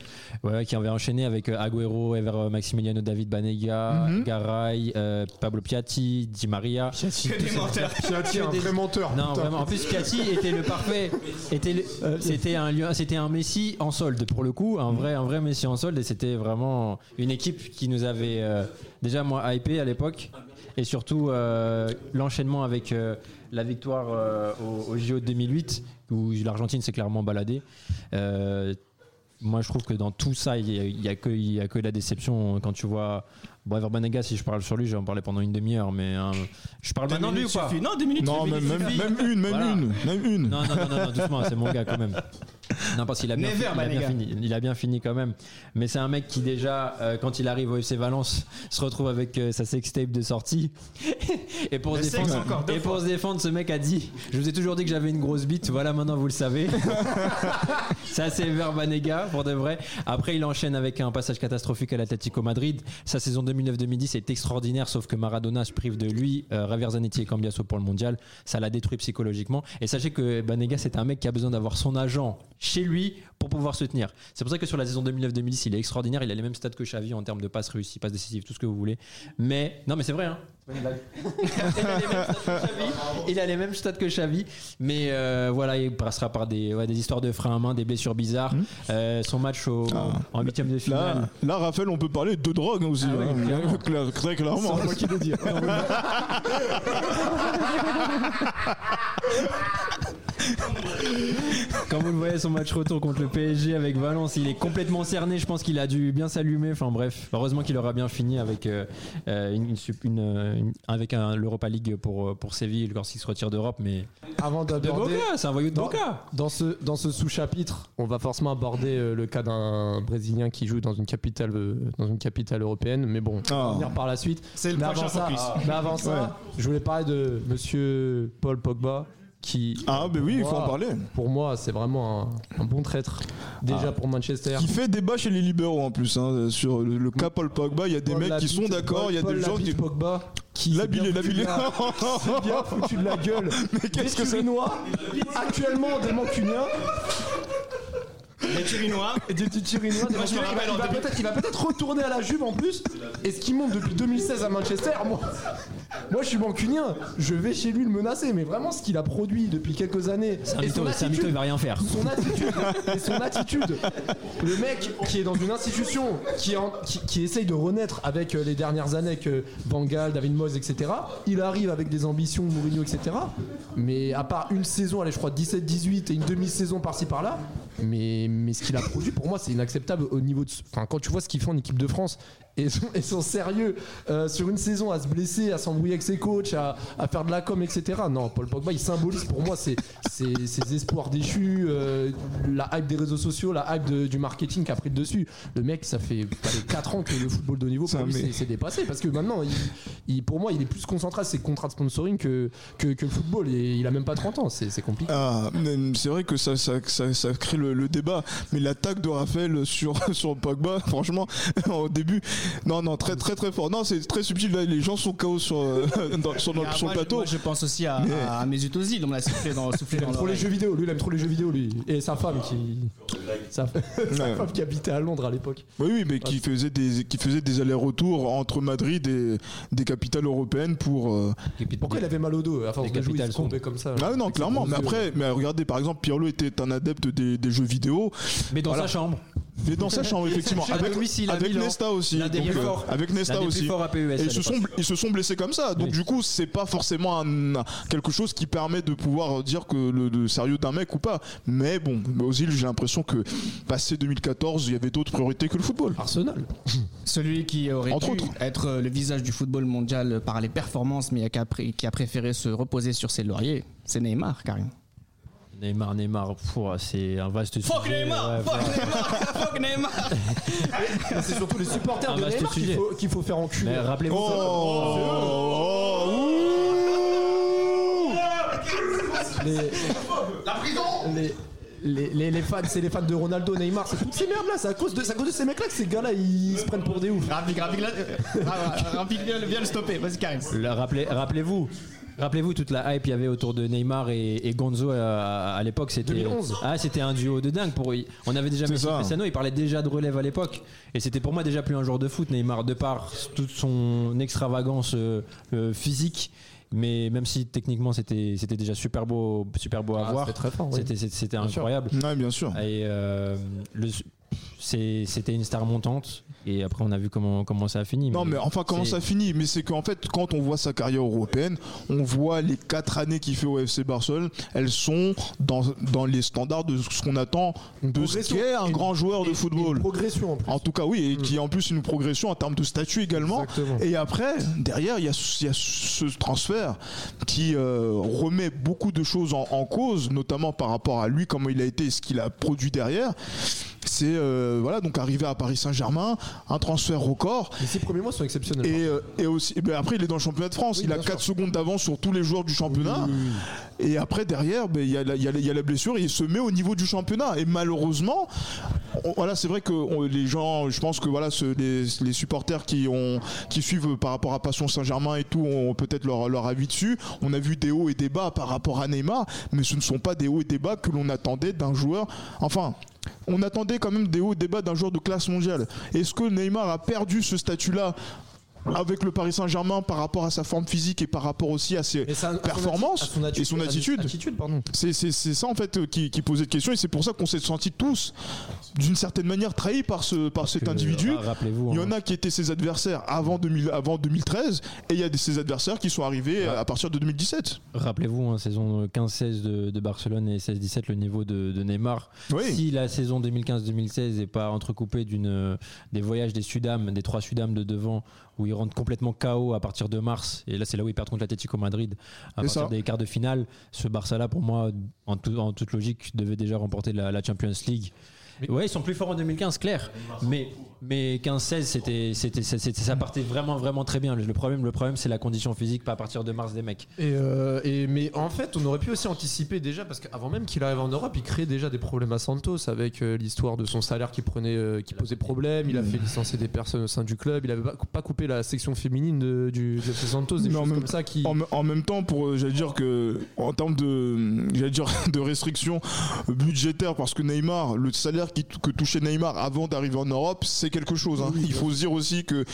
[SPEAKER 6] ouais, qui avait enchaîné avec euh, Agüero, Ever euh, Maximiliano David Banega,
[SPEAKER 4] Mhm.
[SPEAKER 6] Garay, euh, Pablo Piatti, Di Maria.
[SPEAKER 3] Que des menteurs.
[SPEAKER 5] Piatti, un vrai menteur.
[SPEAKER 6] Non,
[SPEAKER 5] putain.
[SPEAKER 6] vraiment. En plus, Piatti était le parfait. Était c'était un lieu- c'était un Messi en solde pour le coup, un vrai, un vrai Messi en solde, et c'était vraiment une équipe qui nous avait euh, déjà moi hypé à l'époque, et surtout euh, l'enchaînement avec euh, la victoire euh, au, au JO de 2008 où l'Argentine s'est clairement baladée. Euh, moi, je trouve que dans tout ça, il n'y a, il y a que, il y a que la déception quand tu vois. Bon, Ever Banega, si je parle sur lui, je vais en parler pendant une demi-heure, mais euh, je parle
[SPEAKER 3] Deux
[SPEAKER 6] maintenant de lui ou pas.
[SPEAKER 3] Non, deux minutes
[SPEAKER 4] Non, même, même, même une, même
[SPEAKER 6] Voilà.
[SPEAKER 4] une, même une.
[SPEAKER 6] Non, non, non, non, non, doucement, c'est mon gars quand même. *laughs* Non, parce qu'il a, bien
[SPEAKER 3] Never,
[SPEAKER 6] fi- il a bien
[SPEAKER 3] Banega.
[SPEAKER 6] fini. Il a bien fini quand même. Mais c'est un mec qui, déjà, euh, quand il arrive au FC Valence, se retrouve avec euh, sa sextape de sortie. *laughs* et, pour se défendre,
[SPEAKER 3] encore deux
[SPEAKER 6] et pour se défendre, ce mec a dit Je vous ai toujours dit que j'avais une grosse bite, voilà, maintenant vous le savez. *laughs* Ça, c'est Verbanega, pour de vrai. Après, il enchaîne avec un passage catastrophique à l'Atlético Madrid. Sa saison 2009-2010 est extraordinaire, sauf que Maradona se prive de lui, euh, Javier Zanetti et Cambiaso pour le mondial. Ça l'a détruit psychologiquement. Et sachez que Banega, c'est un mec qui a besoin d'avoir son agent chez lui pour pouvoir se tenir. C'est pour ça que sur la saison 2009-2010, il est extraordinaire. Il a les mêmes stats que Xavi en termes de passes réussies, passes décisives, tout ce que vous voulez. Mais, non, mais c'est vrai, hein. C'est pas une blague. *laughs* il, a les mêmes stats que Xavi. Il a les mêmes stats que Xavi. Mais euh, voilà, il passera par des, ouais, des histoires de frein à main, des blessures bizarres. Euh, son match au-
[SPEAKER 4] Ah.
[SPEAKER 6] en huitième de finale.
[SPEAKER 4] Là, là, Raphaël, on peut parler de drogue aussi.
[SPEAKER 6] Ah oui,
[SPEAKER 4] hein.
[SPEAKER 6] clairement.
[SPEAKER 4] Claire- Très clairement.
[SPEAKER 5] C'est moi qui l'ai dit. *laughs* *laughs* *laughs*
[SPEAKER 6] Quand vous le voyez son match retour contre le PSG avec Valence, il est complètement cerné. Je pense qu'il a dû bien s'allumer. Enfin bref, heureusement qu'il aura bien fini avec euh, euh, une, une- une- une- avec un- l'Europa League pour euh, pour Séville lorsqu'il se retire d'Europe. Mais
[SPEAKER 5] Avant
[SPEAKER 6] de
[SPEAKER 5] d'aborder.
[SPEAKER 6] Boca, c'est un voyou de
[SPEAKER 5] Dans,
[SPEAKER 6] Boca.
[SPEAKER 5] dans ce, dans ce sous-chapitre, on va forcément aborder euh, le cas d'un Brésilien qui joue dans une capitale, euh, dans une capitale européenne. Mais bon, on va
[SPEAKER 4] Ah.
[SPEAKER 5] venir par la suite.
[SPEAKER 3] C'est le
[SPEAKER 5] Mais
[SPEAKER 3] prochain
[SPEAKER 5] avant, ça, mais avant ça, je voulais parler de monsieur Paul Pogba. Qui,
[SPEAKER 4] Ah, ben oui, il faut en parler.
[SPEAKER 5] Pour moi, c'est vraiment un, un bon traître. Déjà
[SPEAKER 4] Ah.
[SPEAKER 5] pour Manchester.
[SPEAKER 4] Qui fait débat chez les libéraux en plus. hein, sur le, le cas Paul Pogba, il y a des
[SPEAKER 5] Paul
[SPEAKER 4] mecs qui sont d'accord, il y a
[SPEAKER 5] Paul
[SPEAKER 4] des gens qui.
[SPEAKER 5] Pogba qui
[SPEAKER 4] Labilé,
[SPEAKER 5] bien foutu
[SPEAKER 4] labilé.
[SPEAKER 5] de la- s'est bien foutu de la gueule. *laughs*
[SPEAKER 4] Mais qu'est-ce que c'est
[SPEAKER 5] actuellement des Mancuniens,
[SPEAKER 3] Les Turinois.
[SPEAKER 5] et des petits Turinois. des
[SPEAKER 3] Moi, je me
[SPEAKER 5] Mancuniens.
[SPEAKER 3] rappelle
[SPEAKER 5] il
[SPEAKER 3] en
[SPEAKER 5] va, il va
[SPEAKER 3] 2000.
[SPEAKER 5] peut-être, il va peut-être retourner à la Juve en plus. Et ce qui monte depuis 2016 à Manchester, moi, moi je suis Mancunien. Je vais chez lui le menacer. Mais vraiment, ce qu'il a produit depuis quelques années.
[SPEAKER 6] C'est un
[SPEAKER 5] et
[SPEAKER 6] mytho,
[SPEAKER 5] son
[SPEAKER 6] c'est un mytho,
[SPEAKER 5] attitude-
[SPEAKER 6] il va rien faire.
[SPEAKER 5] son attitude et son attitude le mec qui est dans une institution qui, en- qui, qui essaye de renaître avec euh, les dernières années que Van Gaal, David Moyes etc il arrive avec des ambitions Mourinho etc mais à part une saison allez je crois 17-18 et une demi-saison par-ci par-là mais, mais ce qu'il a produit pour moi c'est inacceptable au niveau de enfin quand tu vois ce qu'il fait en équipe de France et son, et son sérieux euh, sur une saison à se blesser, à s'embrouiller avec ses coachs, à, à faire de la com, etc. Non, Paul Pogba, il symbolise pour moi ses, ses- ses espoirs déchus, euh, la hype des réseaux sociaux, la hype de- du marketing qui a pris le dessus. Le mec, ça fait 4 ans que le football de niveau, pour lui, c'est- dépassé. Parce que maintenant, il, il- pour moi, il est plus concentré à ses contrats de sponsoring que, que, que le football. Et il a même pas 30 ans, c'est compliqué.
[SPEAKER 4] Ah, c'est vrai que ça, ça, ça, ça crée le, le débat, mais l'attaque de Raphaël sur, *laughs* sur Pogba, franchement, *laughs* au début, *laughs* non, non, très très très fort. Non, c'est très subtil, là, les gens sont KO sur, euh, *laughs* dans- sur,
[SPEAKER 3] Et, ah,
[SPEAKER 4] sur
[SPEAKER 3] moi,
[SPEAKER 4] le
[SPEAKER 3] je-
[SPEAKER 4] plateau.
[SPEAKER 3] moi, je pense aussi à,
[SPEAKER 4] Mais-
[SPEAKER 3] à Mesut Ozil, on l'a soufflé dans, soufflé
[SPEAKER 5] Il
[SPEAKER 3] dans
[SPEAKER 5] aime trop les jeux vidéo, lui il aime trop les jeux vidéo lui et sa femme qui sa, *laughs* femme qui habitait à Londres à l'époque.
[SPEAKER 4] Oui, oui, mais qui faisait des, qui faisait des allers-retours entre Madrid et des capitales européennes pour. euh,
[SPEAKER 5] Pourquoi il avait mal au dos à force
[SPEAKER 6] Les
[SPEAKER 5] de jouer il comme ça
[SPEAKER 4] Ah non, clairement. Mais après, mais regardez, par exemple, Pirlo était un adepte des, des jeux vidéo,
[SPEAKER 6] Mais dans
[SPEAKER 4] Voilà.
[SPEAKER 6] sa chambre.
[SPEAKER 4] Mais dans sa chambre, effectivement. Avec,
[SPEAKER 6] domicile,
[SPEAKER 4] avec. Nesta aussi.
[SPEAKER 6] L'un des
[SPEAKER 4] Donc,
[SPEAKER 6] plus
[SPEAKER 4] euh,
[SPEAKER 6] forts.
[SPEAKER 4] avec Nesta
[SPEAKER 6] des
[SPEAKER 4] aussi.
[SPEAKER 6] plus forts APES
[SPEAKER 4] Et
[SPEAKER 6] à
[SPEAKER 4] ils se, sont, ils se sont blessés comme ça. Donc,
[SPEAKER 6] Oui.
[SPEAKER 4] du coup, c'est pas forcément un- quelque chose qui permet de pouvoir dire que le, le sérieux d'un mec ou pas. Mais bon, Ozil, j'ai l'impression que passé 2014, il y avait d'autres priorités que le football.
[SPEAKER 5] Arsenal. *laughs*
[SPEAKER 3] Celui qui aurait
[SPEAKER 4] Entre
[SPEAKER 3] pu
[SPEAKER 4] autres.
[SPEAKER 3] être le visage du football mondial par les performances, mais qui a, pré- qui a préféré se reposer sur ses lauriers, c'est Neymar, Karim.
[SPEAKER 6] Neymar, Neymar, c'est un vaste
[SPEAKER 3] Fuck
[SPEAKER 6] sujet.
[SPEAKER 3] Neymar
[SPEAKER 6] Ouais,
[SPEAKER 3] Fuck
[SPEAKER 6] voilà.
[SPEAKER 3] Neymar *laughs* Fuck Neymar
[SPEAKER 5] c'est surtout les supporters
[SPEAKER 6] Un
[SPEAKER 5] de
[SPEAKER 6] vaste
[SPEAKER 5] Neymar qu'il faut, qu'il faut faire enculer.
[SPEAKER 6] Mais rappelez-vous.
[SPEAKER 4] Oh,
[SPEAKER 5] les, la prison les, les, les, les fans, c'est les fans de Ronaldo, Neymar, c'est toutes ces merdes là, c'est à cause de, c'est à cause de ces mecs là que ces gars là ils se prennent pour des ouf.
[SPEAKER 3] Rapide, rapide, là, euh, ra- rapide, viens, le stopper, vas-y Karim.
[SPEAKER 6] Le- rappelez- Rappelez-vous. Rappelez-vous toute la hype qu'il y avait autour de Neymar et, et Gonzo à, à l'époque. C'était
[SPEAKER 5] 2011.
[SPEAKER 6] ah, c'était un duo de dingue. Pour, on avait déjà Messi. Cristiano, il parlait déjà de relève à l'époque. Et c'était pour moi déjà plus un joueur de foot, Neymar, de par toute son extravagance euh, euh, physique. Mais même si techniquement c'était c'était déjà super beau, super beau à
[SPEAKER 5] Ah,
[SPEAKER 6] voir,
[SPEAKER 5] c'était très fort, oui.
[SPEAKER 6] c'était c'était- c'était
[SPEAKER 5] Bien sûr.
[SPEAKER 6] incroyable.
[SPEAKER 4] Ouais, bien sûr.
[SPEAKER 6] Et euh, le- c'est- c'était une star montante. Et après, on a vu comment, comment ça a fini.
[SPEAKER 4] Non, mais enfin, comment ça finit? Mais c'est qu'en fait, quand on voit sa carrière européenne, on voit les quatre années qu'il fait au FC Barcelone, elles sont dans, dans les standards de ce qu'on attend de ce qu'est un
[SPEAKER 5] Et-
[SPEAKER 4] grand joueur de
[SPEAKER 5] Et- et
[SPEAKER 4] football.
[SPEAKER 5] une progression en plus.
[SPEAKER 4] En tout cas, oui, et qui est en plus une progression en termes de statut également.
[SPEAKER 5] Exactement.
[SPEAKER 4] Et après, derrière, il y, a y a ce transfert qui euh, remet beaucoup de choses en, en cause, notamment par rapport à lui, comment il a été et ce qu'il a produit derrière. C'est euh, voilà donc arrivé à Paris Saint-Germain, un transfert record.
[SPEAKER 5] Les six premiers mois sont exceptionnels.
[SPEAKER 4] Et, euh, et aussi, et ben après, il est dans le championnat de France.
[SPEAKER 5] Oui,
[SPEAKER 4] il a
[SPEAKER 5] bien
[SPEAKER 4] 4
[SPEAKER 5] sûr.
[SPEAKER 4] secondes d'avance sur tous les joueurs du championnat. Et après, derrière, ben, il y, a la- il y y a la blessure et il se met au niveau du championnat. Et malheureusement, on- voilà, c'est vrai que on- les gens, je pense que voilà, ce- les, les supporters qui, ont, qui suivent par rapport à Passion Saint-Germain et tout ont peut-être leur, leur avis dessus. On a vu des hauts et des bas par rapport à Neymar, mais ce ne sont pas des hauts et des bas que l'on attendait d'un joueur. Enfin. On attendait quand même des hauts bas d'un joueur de classe mondiale. Est-ce que Neymar a perdu ce statut-là avec le Paris Saint-Germain par rapport à sa forme physique et par rapport aussi à ses
[SPEAKER 5] ça-
[SPEAKER 4] performances
[SPEAKER 5] à son
[SPEAKER 4] et son attitude.
[SPEAKER 5] attitude.
[SPEAKER 4] C'est ça en fait qui, qui posait de questions et c'est pour ça qu'on s'est sentis tous d'une certaine manière trahis par, ce, par cet
[SPEAKER 6] Que,
[SPEAKER 4] individu.
[SPEAKER 6] Rappelez-vous.
[SPEAKER 4] Il y
[SPEAKER 6] hein.
[SPEAKER 4] en a qui étaient ses adversaires avant, 2000 avant 2013 et il y a ses adversaires qui sont arrivés à partir de 2017.
[SPEAKER 6] Rappelez-vous, hein, saison 15-16 de, de Barcelone et 16-17, le niveau de, de Neymar.
[SPEAKER 4] Oui.
[SPEAKER 6] Si la saison 2015-2016 n'est pas entrecoupée d'une, euh, des voyages des Sudam, des trois Sudam de devant, où ils rentrent complètement KO à partir de mars, et là c'est là où ils perdent contre l'Atlético Madrid, à partir
[SPEAKER 4] ça.
[SPEAKER 6] des quarts de finale, ce Barça-là, pour moi, en, tout- en toute logique, devait déjà remporter la, la Champions League. Ouais, ils sont plus forts en 2015, clair. Mais, mais 15-16, c'était, c'était, c'était- ça partait vraiment, vraiment très bien. Le problème, le problème c'est la condition physique, pas à partir de mars des mecs.
[SPEAKER 5] Et, euh, et- mais en fait, on aurait pu aussi anticiper déjà, parce qu'avant même qu'il arrive en Europe, il crée déjà des problèmes à Santos avec euh, l'histoire de son salaire qui, prenait, euh, qui posait problème. Il a fait licencier des personnes au sein du club. Il avait pas, coupé la section féminine de- du, Santos, des *laughs*
[SPEAKER 4] Mais en même-
[SPEAKER 5] comme ça qui.
[SPEAKER 4] En, me- en même temps, pour j'allais dire que en termes de *laughs* j'allais dire *laughs* de restrictions budgétaires, parce que Neymar, le salaire qui, que touchait Neymar avant d'arriver en Europe, c'est quelque chose. hein. Il faut se dire aussi que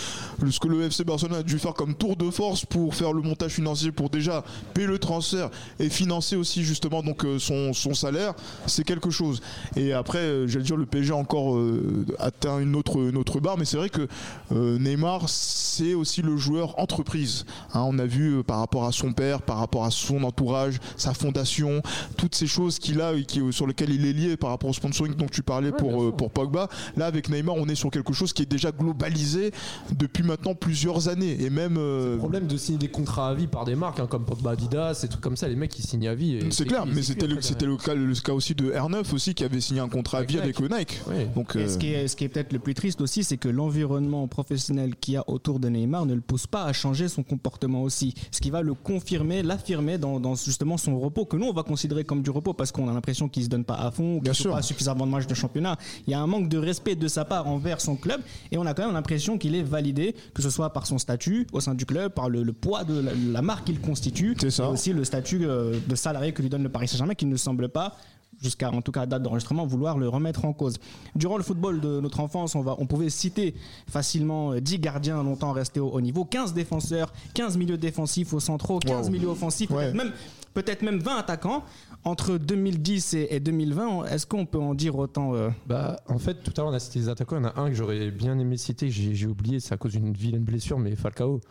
[SPEAKER 4] ce que le FC Barcelone a dû faire comme tour de force pour faire le montage financier, pour déjà payer le transfert et financer aussi justement donc euh, son, son salaire, c'est quelque chose. Et après, euh, j'allais dire le PSG a encore euh, atteint une autre une autre barre, mais c'est vrai que euh, Neymar, c'est aussi le joueur entreprise. Hein, on a vu euh, par rapport à son père, par rapport à son entourage, sa fondation, toutes ces choses qu'il a et qui, sur lesquelles il est lié par rapport au sponsoring dont tu parlais pour, euh, pour Pogba. Là, avec Neymar, on est sur quelque chose qui est déjà globalisé depuis maintenant plusieurs années. Et même. euh,
[SPEAKER 5] Le problème de signer des contrats à vie par des marques hein, comme Pogba Adidas, des trucs comme ça, les mecs ils signent à vie. et
[SPEAKER 4] c'est clair, mais c'était le, c'était le cas, le cas aussi de R9 aussi qui avait signé un contrat à vie avec
[SPEAKER 5] Nike.
[SPEAKER 4] le Nike. Donc,
[SPEAKER 3] Et
[SPEAKER 4] euh,
[SPEAKER 3] ce qui est, ce qui est peut-être le plus triste aussi, c'est que l'environnement professionnel qu'il y a autour de Neymar ne le pousse pas à changer son comportement aussi. Ce qui va le confirmer, l'affirmer dans, dans justement son repos, que nous on va considérer comme du repos parce qu'on a l'impression qu'il se donne pas à fond, qu'il
[SPEAKER 4] Bien
[SPEAKER 3] ne pas suffisamment de matchs de championnat. Il y a un manque de respect de sa part envers son club et on a quand même l'impression qu'il est validé, que ce soit par son statut au sein du club, par le, le poids de la, la marque qu'il constitue, et aussi le statut euh, de salarié que lui donne le Paris Saint-Germain qui ne semble pas jusqu'à en tout cas à date d'enregistrement vouloir le remettre en cause. Durant le football de notre enfance, on, va, on pouvait citer facilement euh, 10 gardiens longtemps restés au haut niveau, 15 défenseurs, 15 milieux défensifs au centraux, 15
[SPEAKER 4] Wow.
[SPEAKER 3] milieux offensifs,
[SPEAKER 4] Ouais.
[SPEAKER 3] même, peut-être même 20 attaquants. Entre 2010 et, et 2020, est-ce qu'on peut en dire autant euh,
[SPEAKER 5] Bah, en fait, tout à l'heure, on a cité les attaquants. Il y en a un que j'aurais bien aimé citer, j'ai oublié, c'est à cause d'une vilaine blessure, mais Falcao.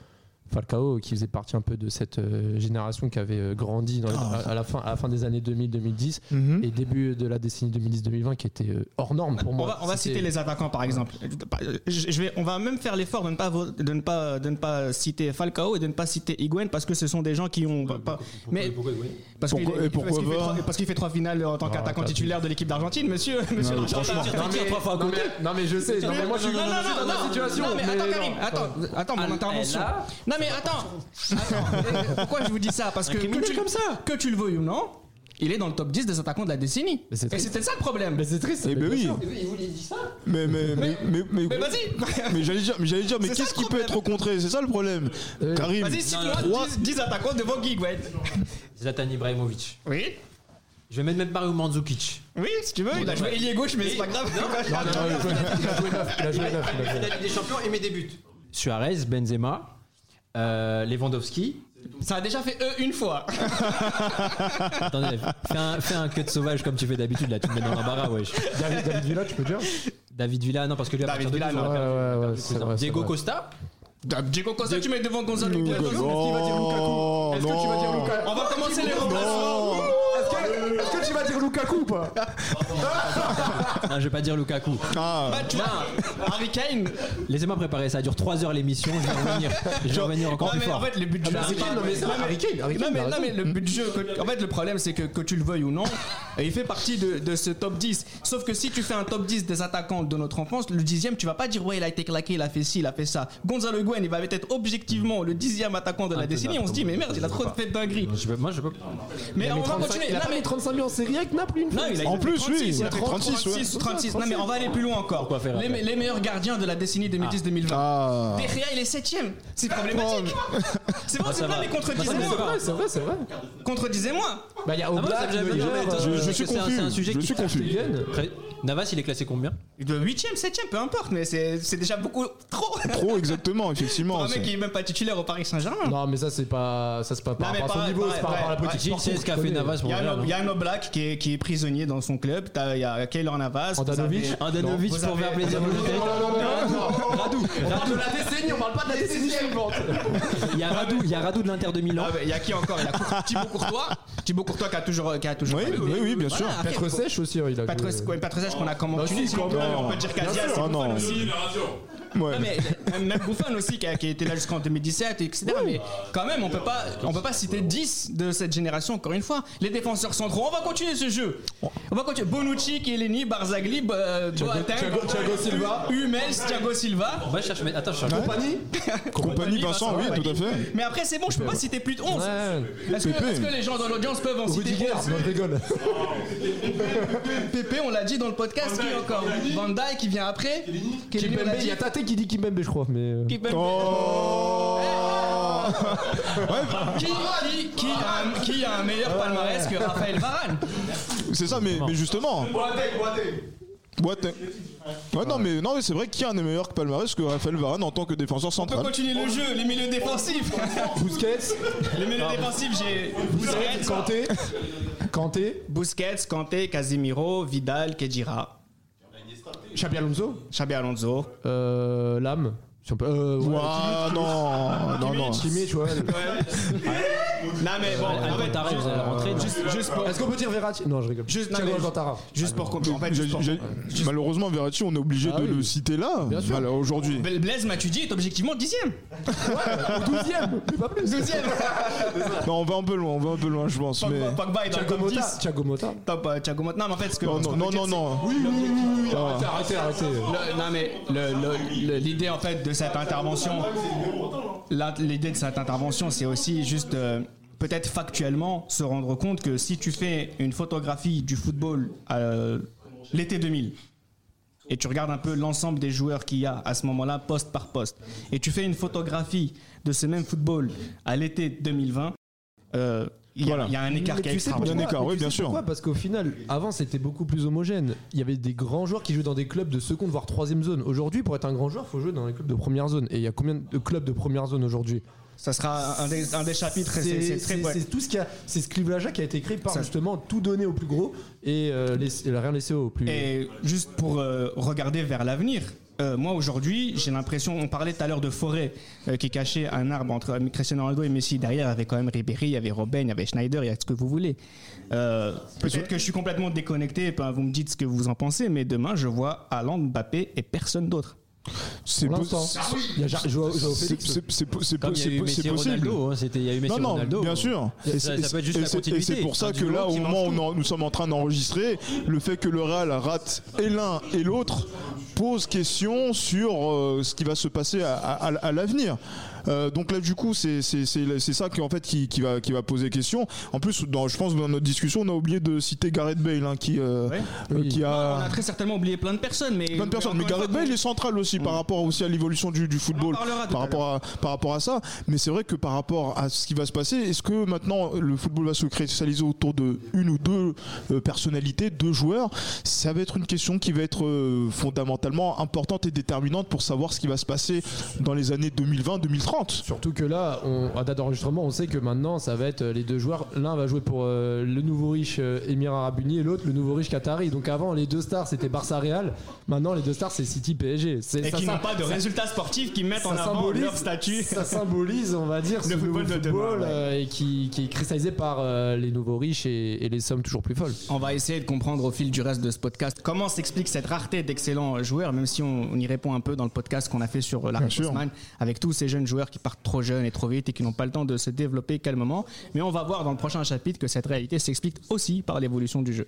[SPEAKER 5] Falcao, qui faisait partie un peu de cette euh, génération qui avait euh, grandi dans les-
[SPEAKER 4] Ah.
[SPEAKER 5] à, à la fin, à la fin des années 2000-2010
[SPEAKER 4] mhm.
[SPEAKER 5] et début de la décennie 2010-2020 qui était euh, hors norme pour
[SPEAKER 3] on
[SPEAKER 5] moi.
[SPEAKER 3] va, on va citer les attaquants par exemple. Je, je vais, on va même faire l'effort de ne pas de ne pas de ne pas citer Falcao et de ne pas citer Higuain parce que ce sont des gens qui ont pas- mais parce qu'il
[SPEAKER 4] Pourquoi- et pourquoi
[SPEAKER 3] parce qu'il fait,
[SPEAKER 4] pas
[SPEAKER 3] trois- parce qu'il fait trois finales en tant qu'attaquant
[SPEAKER 5] t'as-
[SPEAKER 3] titulaire de l'équipe d'Argentine, monsieur. monsieur
[SPEAKER 4] Non, franchement.
[SPEAKER 5] Non mais,
[SPEAKER 3] trois fois à
[SPEAKER 5] non,
[SPEAKER 3] côté.
[SPEAKER 5] mais- non, mais je sais, non, mais moi je suis
[SPEAKER 3] Non, non,
[SPEAKER 5] je suis
[SPEAKER 3] non,
[SPEAKER 5] dans la
[SPEAKER 3] non,
[SPEAKER 5] situation.
[SPEAKER 3] Mais
[SPEAKER 5] mais.
[SPEAKER 3] Karim, attends, attends, mon intervention. Non, mais attends. Attends, *laughs* Pourquoi je vous dis ça? Parce que que tu, comme ça. que tu le veuilles ou non, il est dans le top 10 des attaquants de la décennie.
[SPEAKER 5] Mais c'est
[SPEAKER 3] Et c'était ça le problème.
[SPEAKER 5] Mais c'est triste.
[SPEAKER 4] Eh ben
[SPEAKER 5] mais
[SPEAKER 4] oui.
[SPEAKER 5] bien sûr.
[SPEAKER 4] Mais, mais, mais, mais, mais,
[SPEAKER 3] Mais vas-y. *laughs*
[SPEAKER 4] mais j'allais dire, mais j'allais dire, mais
[SPEAKER 3] ça
[SPEAKER 4] qu'est-ce qui peut être contré? C'est ça le problème.
[SPEAKER 5] Euh,
[SPEAKER 4] Karim,
[SPEAKER 3] Vas-y, cite-moi
[SPEAKER 4] trois-
[SPEAKER 3] 10, 10 attaquants devant ouais.
[SPEAKER 6] Zlatan Ibrahimovic.
[SPEAKER 3] Oui.
[SPEAKER 6] Je vais mettre même Mario Mandzukic.
[SPEAKER 3] Oui, si tu veux, il a joué ailier gauche, mais c'est pas grave.
[SPEAKER 5] Il a joué neuf, il a joué neuf, il a joué neuf.
[SPEAKER 6] la Ligue des Champions et mes débuts. Suarez, Benzema, euh, Lewandowski.
[SPEAKER 3] Ça a déjà fait eux une fois. *laughs*
[SPEAKER 6] Attendez, fais un, fais un cut sauvage comme tu fais d'habitude, là, tu me mets dans l'embarras, wesh.
[SPEAKER 5] David David Villa, tu peux dire
[SPEAKER 6] David Villa, non, parce que lui, à
[SPEAKER 3] David
[SPEAKER 6] partir de
[SPEAKER 3] Villa,
[SPEAKER 6] 12, on
[SPEAKER 3] non.
[SPEAKER 6] l'a
[SPEAKER 5] Ouais,
[SPEAKER 6] perdu.
[SPEAKER 5] ouais, ouais, c'est vrai, c'est
[SPEAKER 6] Diego
[SPEAKER 5] vrai.
[SPEAKER 6] Costa.
[SPEAKER 3] Diego Costa, tu mets devant Gonzalo
[SPEAKER 4] Lukaku.
[SPEAKER 3] Higuaín.
[SPEAKER 4] Oh,
[SPEAKER 5] va dire Lukaku. Est-ce que tu vas dire Lukaku
[SPEAKER 3] On va commencer les remplacements.
[SPEAKER 5] Est-ce que, est-ce que tu vas dire Lukaku ou pas
[SPEAKER 6] Non, je vais pas dire Lukaku.
[SPEAKER 4] Ah,
[SPEAKER 3] Bah, tu vois, Harry Kane.
[SPEAKER 6] Laissez-moi préparer, ça dure 3 heures l'émission, je vais revenir. Je vais revenir encore
[SPEAKER 3] Non,
[SPEAKER 6] plus
[SPEAKER 3] mais en fait, le but du jeu.
[SPEAKER 5] Kane,
[SPEAKER 3] pas-
[SPEAKER 5] non, mais
[SPEAKER 3] Non, le but du jeu, en fait, le problème, c'est que, que tu le veuilles ou non, il fait partie de, de ce top 10. Sauf que si tu fais un top 10 des attaquants de notre enfance, le dixième, tu vas pas dire, ouais, il a été claqué, il a fait ci, il a fait ça. Gonzalo Higuain, il va être objectivement le dixième attaquant de la
[SPEAKER 6] Intenable,
[SPEAKER 3] décennie. On se dit, mais merde, il a trop fait de dingueries.
[SPEAKER 6] Je peux- moi, je peux.
[SPEAKER 3] Mais on va
[SPEAKER 5] 35
[SPEAKER 3] continuer.
[SPEAKER 5] Il a
[SPEAKER 3] Non,
[SPEAKER 5] pas
[SPEAKER 3] mais-
[SPEAKER 5] mis 35 buts en série avec Naples une fois.
[SPEAKER 3] Non, il a
[SPEAKER 4] En
[SPEAKER 3] il a
[SPEAKER 4] plus,
[SPEAKER 3] fait
[SPEAKER 4] oui,
[SPEAKER 3] 36,
[SPEAKER 4] il a
[SPEAKER 3] fait
[SPEAKER 4] fait 36,
[SPEAKER 3] 36 ou 36. Non, mais on va aller plus loin encore.
[SPEAKER 6] Faire
[SPEAKER 3] les, meilleurs gardiens de la décennie 2010-2020.
[SPEAKER 4] ah.
[SPEAKER 3] De Gea, il est septième. C'est problématique. *laughs* C'est vrai,
[SPEAKER 6] ça
[SPEAKER 3] c'est
[SPEAKER 6] va.
[SPEAKER 3] vrai, mais
[SPEAKER 6] Moi, ça me
[SPEAKER 3] contredisez-moi.
[SPEAKER 5] C'est vrai, c'est vrai.
[SPEAKER 3] Contredisez-moi.
[SPEAKER 5] Bah, il y a
[SPEAKER 6] Ah, moi, ça
[SPEAKER 5] Oblak,
[SPEAKER 6] me gêne
[SPEAKER 5] Neuer,
[SPEAKER 6] jamais.
[SPEAKER 5] euh,
[SPEAKER 4] Je- je suis
[SPEAKER 6] C'est un-
[SPEAKER 4] confus.
[SPEAKER 6] C'est un sujet
[SPEAKER 4] Je
[SPEAKER 6] qui
[SPEAKER 4] suis confus.
[SPEAKER 6] Très- Navas, il est classé combien?
[SPEAKER 3] De 8ème, 7ème, peu importe, mais c'est c'est déjà beaucoup trop.
[SPEAKER 4] Trop exactement, *laughs*
[SPEAKER 3] Pour
[SPEAKER 4] effectivement.
[SPEAKER 3] un mec qui est même pas titulaire au Paris Saint-Germain.
[SPEAKER 5] Non, mais ça, c'est pas, ça, c'est pas par
[SPEAKER 3] Non, mais
[SPEAKER 5] rapport à son
[SPEAKER 3] pareil,
[SPEAKER 5] niveau, c'est par rapport à la politique
[SPEAKER 6] Qui c'est ce qu'a fait Navas
[SPEAKER 3] Il
[SPEAKER 6] pour
[SPEAKER 3] y a
[SPEAKER 6] le
[SPEAKER 3] un,
[SPEAKER 6] Real,
[SPEAKER 3] il y a un Oblak qui est, qui est prisonnier dans son club. T'as- Il y a Keylor Navas.
[SPEAKER 5] Andanovic
[SPEAKER 6] Andanovic pour faire plaisir aux
[SPEAKER 5] Radou, on parle de la décennie, on parle pas de la décennie suivante.
[SPEAKER 6] Il y a Radou, il y a Radou de l'Inter de Milan.
[SPEAKER 3] Ah, mais Il y a qui encore? Il y a Cour- Thibaut Courtois. Thibaut Courtois qui a toujours, qui a toujours.
[SPEAKER 4] Oui, oui, oui, bien sûr.
[SPEAKER 5] Petre Sèche aussi, hein, il a
[SPEAKER 3] Sèche qu'on a
[SPEAKER 5] Bah
[SPEAKER 3] commenté.
[SPEAKER 5] même.
[SPEAKER 3] On peut dire
[SPEAKER 4] Ah, non. Ouais.
[SPEAKER 3] Ouais, mais même- Buffon aussi qui a, qui a été là jusqu'en 2017 etc mais quand même on peut pas on peut pas citer 10 de cette génération encore une fois les défenseurs centraux on va continuer ce jeu on va continuer Bonucci Chiellini Barzagli euh, Boateng
[SPEAKER 5] Thiago- Thiago Silva.
[SPEAKER 3] Hummels Thiago Silva
[SPEAKER 6] On va chercher. mais Attends, je cherche.
[SPEAKER 5] Compagnie
[SPEAKER 4] Compagnie Vincent, oui, tout à fait.
[SPEAKER 3] mais après c'est bon je peux pas citer plus de 11
[SPEAKER 5] Ouais.
[SPEAKER 3] est-ce que, les gens dans l'audience peuvent en citer
[SPEAKER 5] Rudiger,
[SPEAKER 3] 11
[SPEAKER 5] non, je rigole.
[SPEAKER 3] Pépé on l'a dit dans le podcast qui encore Van Dijk qui vient après Chiellini, on l'a dit.
[SPEAKER 5] Qui dit Kimpembe, je crois, mais. euh,
[SPEAKER 3] Kimpembe.
[SPEAKER 4] Oh
[SPEAKER 3] Qui, qui, qui, a, un- qui a un meilleur palmarès que Raphaël Varane?
[SPEAKER 4] C'est ça, mais, mais justement. Boateng. Ouais, non, mais, non, mais c'est vrai qu'il y a un des meilleurs palmarès que Raphaël Varane en tant que défenseur
[SPEAKER 3] On peut
[SPEAKER 4] central?
[SPEAKER 3] continuer le jeu, les milieux défensifs.
[SPEAKER 5] Busquets,
[SPEAKER 3] Les milieux défensifs, j'ai Busquets,
[SPEAKER 5] Kanté, Kanté,
[SPEAKER 3] Busquets, Kanté, Casemiro, Vidal, Kedira,
[SPEAKER 5] Xabi Alonso,
[SPEAKER 3] Xabi Alonso.
[SPEAKER 5] euh. Si on peut. Euh, ouais,
[SPEAKER 4] Ouah, non, non, non.
[SPEAKER 5] Kimmich, ouais.
[SPEAKER 3] Non mais bon, en fait,
[SPEAKER 6] allez rentrer.
[SPEAKER 3] juste, juste pour,
[SPEAKER 5] Est-ce qu'on peut dire Verratti? Non, je rigole.
[SPEAKER 3] Juste- non,
[SPEAKER 5] Thiago
[SPEAKER 3] mais-
[SPEAKER 5] Alcantara.
[SPEAKER 3] juste pour, en fait, juste pour-
[SPEAKER 4] j'ai- Malheureusement, Verratti, on est obligé
[SPEAKER 5] Ah
[SPEAKER 4] de
[SPEAKER 5] oui.
[SPEAKER 4] le citer là,
[SPEAKER 5] Bien sûr.
[SPEAKER 4] voilà, aujourd'hui.
[SPEAKER 3] Blaise Matuidi est objectivement dixième.
[SPEAKER 5] Au 12ème, mais pas plus.
[SPEAKER 3] Douzième. *laughs*
[SPEAKER 4] Non, on va un peu loin, on va un peu loin, je pense. Mais...
[SPEAKER 3] Pogba, Pogba est dans le
[SPEAKER 5] Thiago
[SPEAKER 3] top
[SPEAKER 5] Mota.
[SPEAKER 3] 10.
[SPEAKER 5] Thiago Mota.
[SPEAKER 3] Top, euh, Thiago Motta. Non, mais en fait, ce que
[SPEAKER 4] Non,
[SPEAKER 3] ce
[SPEAKER 4] non,
[SPEAKER 3] qu'on
[SPEAKER 4] non,
[SPEAKER 3] veut dire,
[SPEAKER 5] oui. Arrêtez, arrêtez, arrêtez.
[SPEAKER 3] Le- non mais le- le- le- l'idée en fait de cette intervention, l'idée de cette intervention, c'est aussi juste euh, peut-être factuellement se rendre compte que si tu fais une photographie du football euh, l'été 2000 et tu regardes un peu l'ensemble des joueurs qu'il y a à ce moment-là, poste par poste, et tu fais une photographie de ce même football à l'été 2020, euh, il y, a-
[SPEAKER 4] Voilà.
[SPEAKER 3] il y a un écart qui est
[SPEAKER 5] tu sais
[SPEAKER 4] Il y a un écart, oui, bien sûr.
[SPEAKER 5] Pourquoi Parce qu'au final, avant c'était beaucoup plus homogène. Il y avait des grands joueurs qui jouaient dans des clubs de seconde voire troisième zone. Aujourd'hui, pour être un grand joueur, il faut jouer dans les clubs de première zone. Et il y a combien de clubs de première zone aujourd'hui?
[SPEAKER 3] Ça sera un des, un des chapitres. C'est
[SPEAKER 5] C'est
[SPEAKER 3] c'est très
[SPEAKER 5] c'est-
[SPEAKER 3] ouais.
[SPEAKER 5] c'est tout ce qui c'est ce clivage qui a été créé par
[SPEAKER 3] Ça-
[SPEAKER 5] justement tout donner au plus gros et euh, laisser- rien laisser au plus.
[SPEAKER 3] Et juste pour euh, regarder vers l'avenir, euh, moi aujourd'hui, j'ai l'impression, on parlait tout à l'heure de forêt euh, qui cachait un arbre entre Cristiano Ronaldo et Messi. Derrière, il y avait quand même Ribéry, il y avait Robben, il y avait Schneider, il y a ce que vous voulez. Euh, Peut-être que je suis complètement déconnecté, ben, vous me dites ce que vous en pensez, mais demain, je vois Haaland, Mbappé et personne d'autre.
[SPEAKER 4] C'est possible.
[SPEAKER 6] Ronaldo, hein, c'était- il y a eu Messi
[SPEAKER 4] Non,
[SPEAKER 6] Ronaldo.
[SPEAKER 4] bien sûr. Et c'est- pour ça que là, au moment où nous sommes en train d'enregistrer, le fait que le Real rate et l'un et l'autre pose question sur euh, ce qui va se passer à l'avenir. Euh, donc là, du coup, c'est c'est- c'est- c'est ça qui, en fait, qui, qui va, qui va poser question. En plus, dans, je pense dans notre discussion, on a oublié de citer Gareth Bale, hein, qui, euh,
[SPEAKER 3] Ouais.
[SPEAKER 4] euh,
[SPEAKER 5] Oui.
[SPEAKER 4] qui
[SPEAKER 3] On
[SPEAKER 4] a...
[SPEAKER 3] a très certainement oublié plein de personnes, mais
[SPEAKER 4] Plein de personnes, mais Gareth Bale est central aussi par rapport aussi à l'évolution du, du football, par rapport à, par rapport à ça. Mais c'est vrai que par rapport à ce qui va se passer, est-ce que maintenant le football va se cristalliser autour de une ou deux euh, personnalités, deux joueurs? Ça va être une question qui va être fondamentalement importante et déterminante pour savoir ce qui va se passer dans les années 2020-2030.
[SPEAKER 5] Surtout que là, on, à date d'enregistrement, on sait que maintenant, ça va être euh, les deux joueurs. L'un va jouer pour euh, le nouveau riche euh, Émir Arab Uni et l'autre le nouveau riche Qatari. Donc avant, les deux stars c'était Barça Real. Maintenant, les deux stars c'est City PSG. C'est-
[SPEAKER 3] Et qui n'ont pas de
[SPEAKER 5] ça-
[SPEAKER 3] résultats sportifs qui mettent en
[SPEAKER 5] ça
[SPEAKER 3] avant
[SPEAKER 5] symbolise-
[SPEAKER 3] leur statut.
[SPEAKER 5] Ça symbolise, on va dire, ce
[SPEAKER 3] Le football
[SPEAKER 5] nouveau
[SPEAKER 3] de demain,
[SPEAKER 5] football
[SPEAKER 3] ouais.
[SPEAKER 5] euh, et qui, qui est cristallisé par euh, les nouveaux riches et, et les sommes toujours plus folles.
[SPEAKER 3] On va essayer de comprendre au fil du reste de ce podcast comment s'explique cette rareté d'excellents joueurs, même si on, on y répond un peu dans le podcast qu'on a fait sur euh. Osman, avec tous ces jeunes qui partent trop jeunes et trop vite et qui n'ont pas le temps de se développer calmement. Mais on va voir dans le prochain chapitre que cette réalité s'explique aussi par l'évolution du jeu.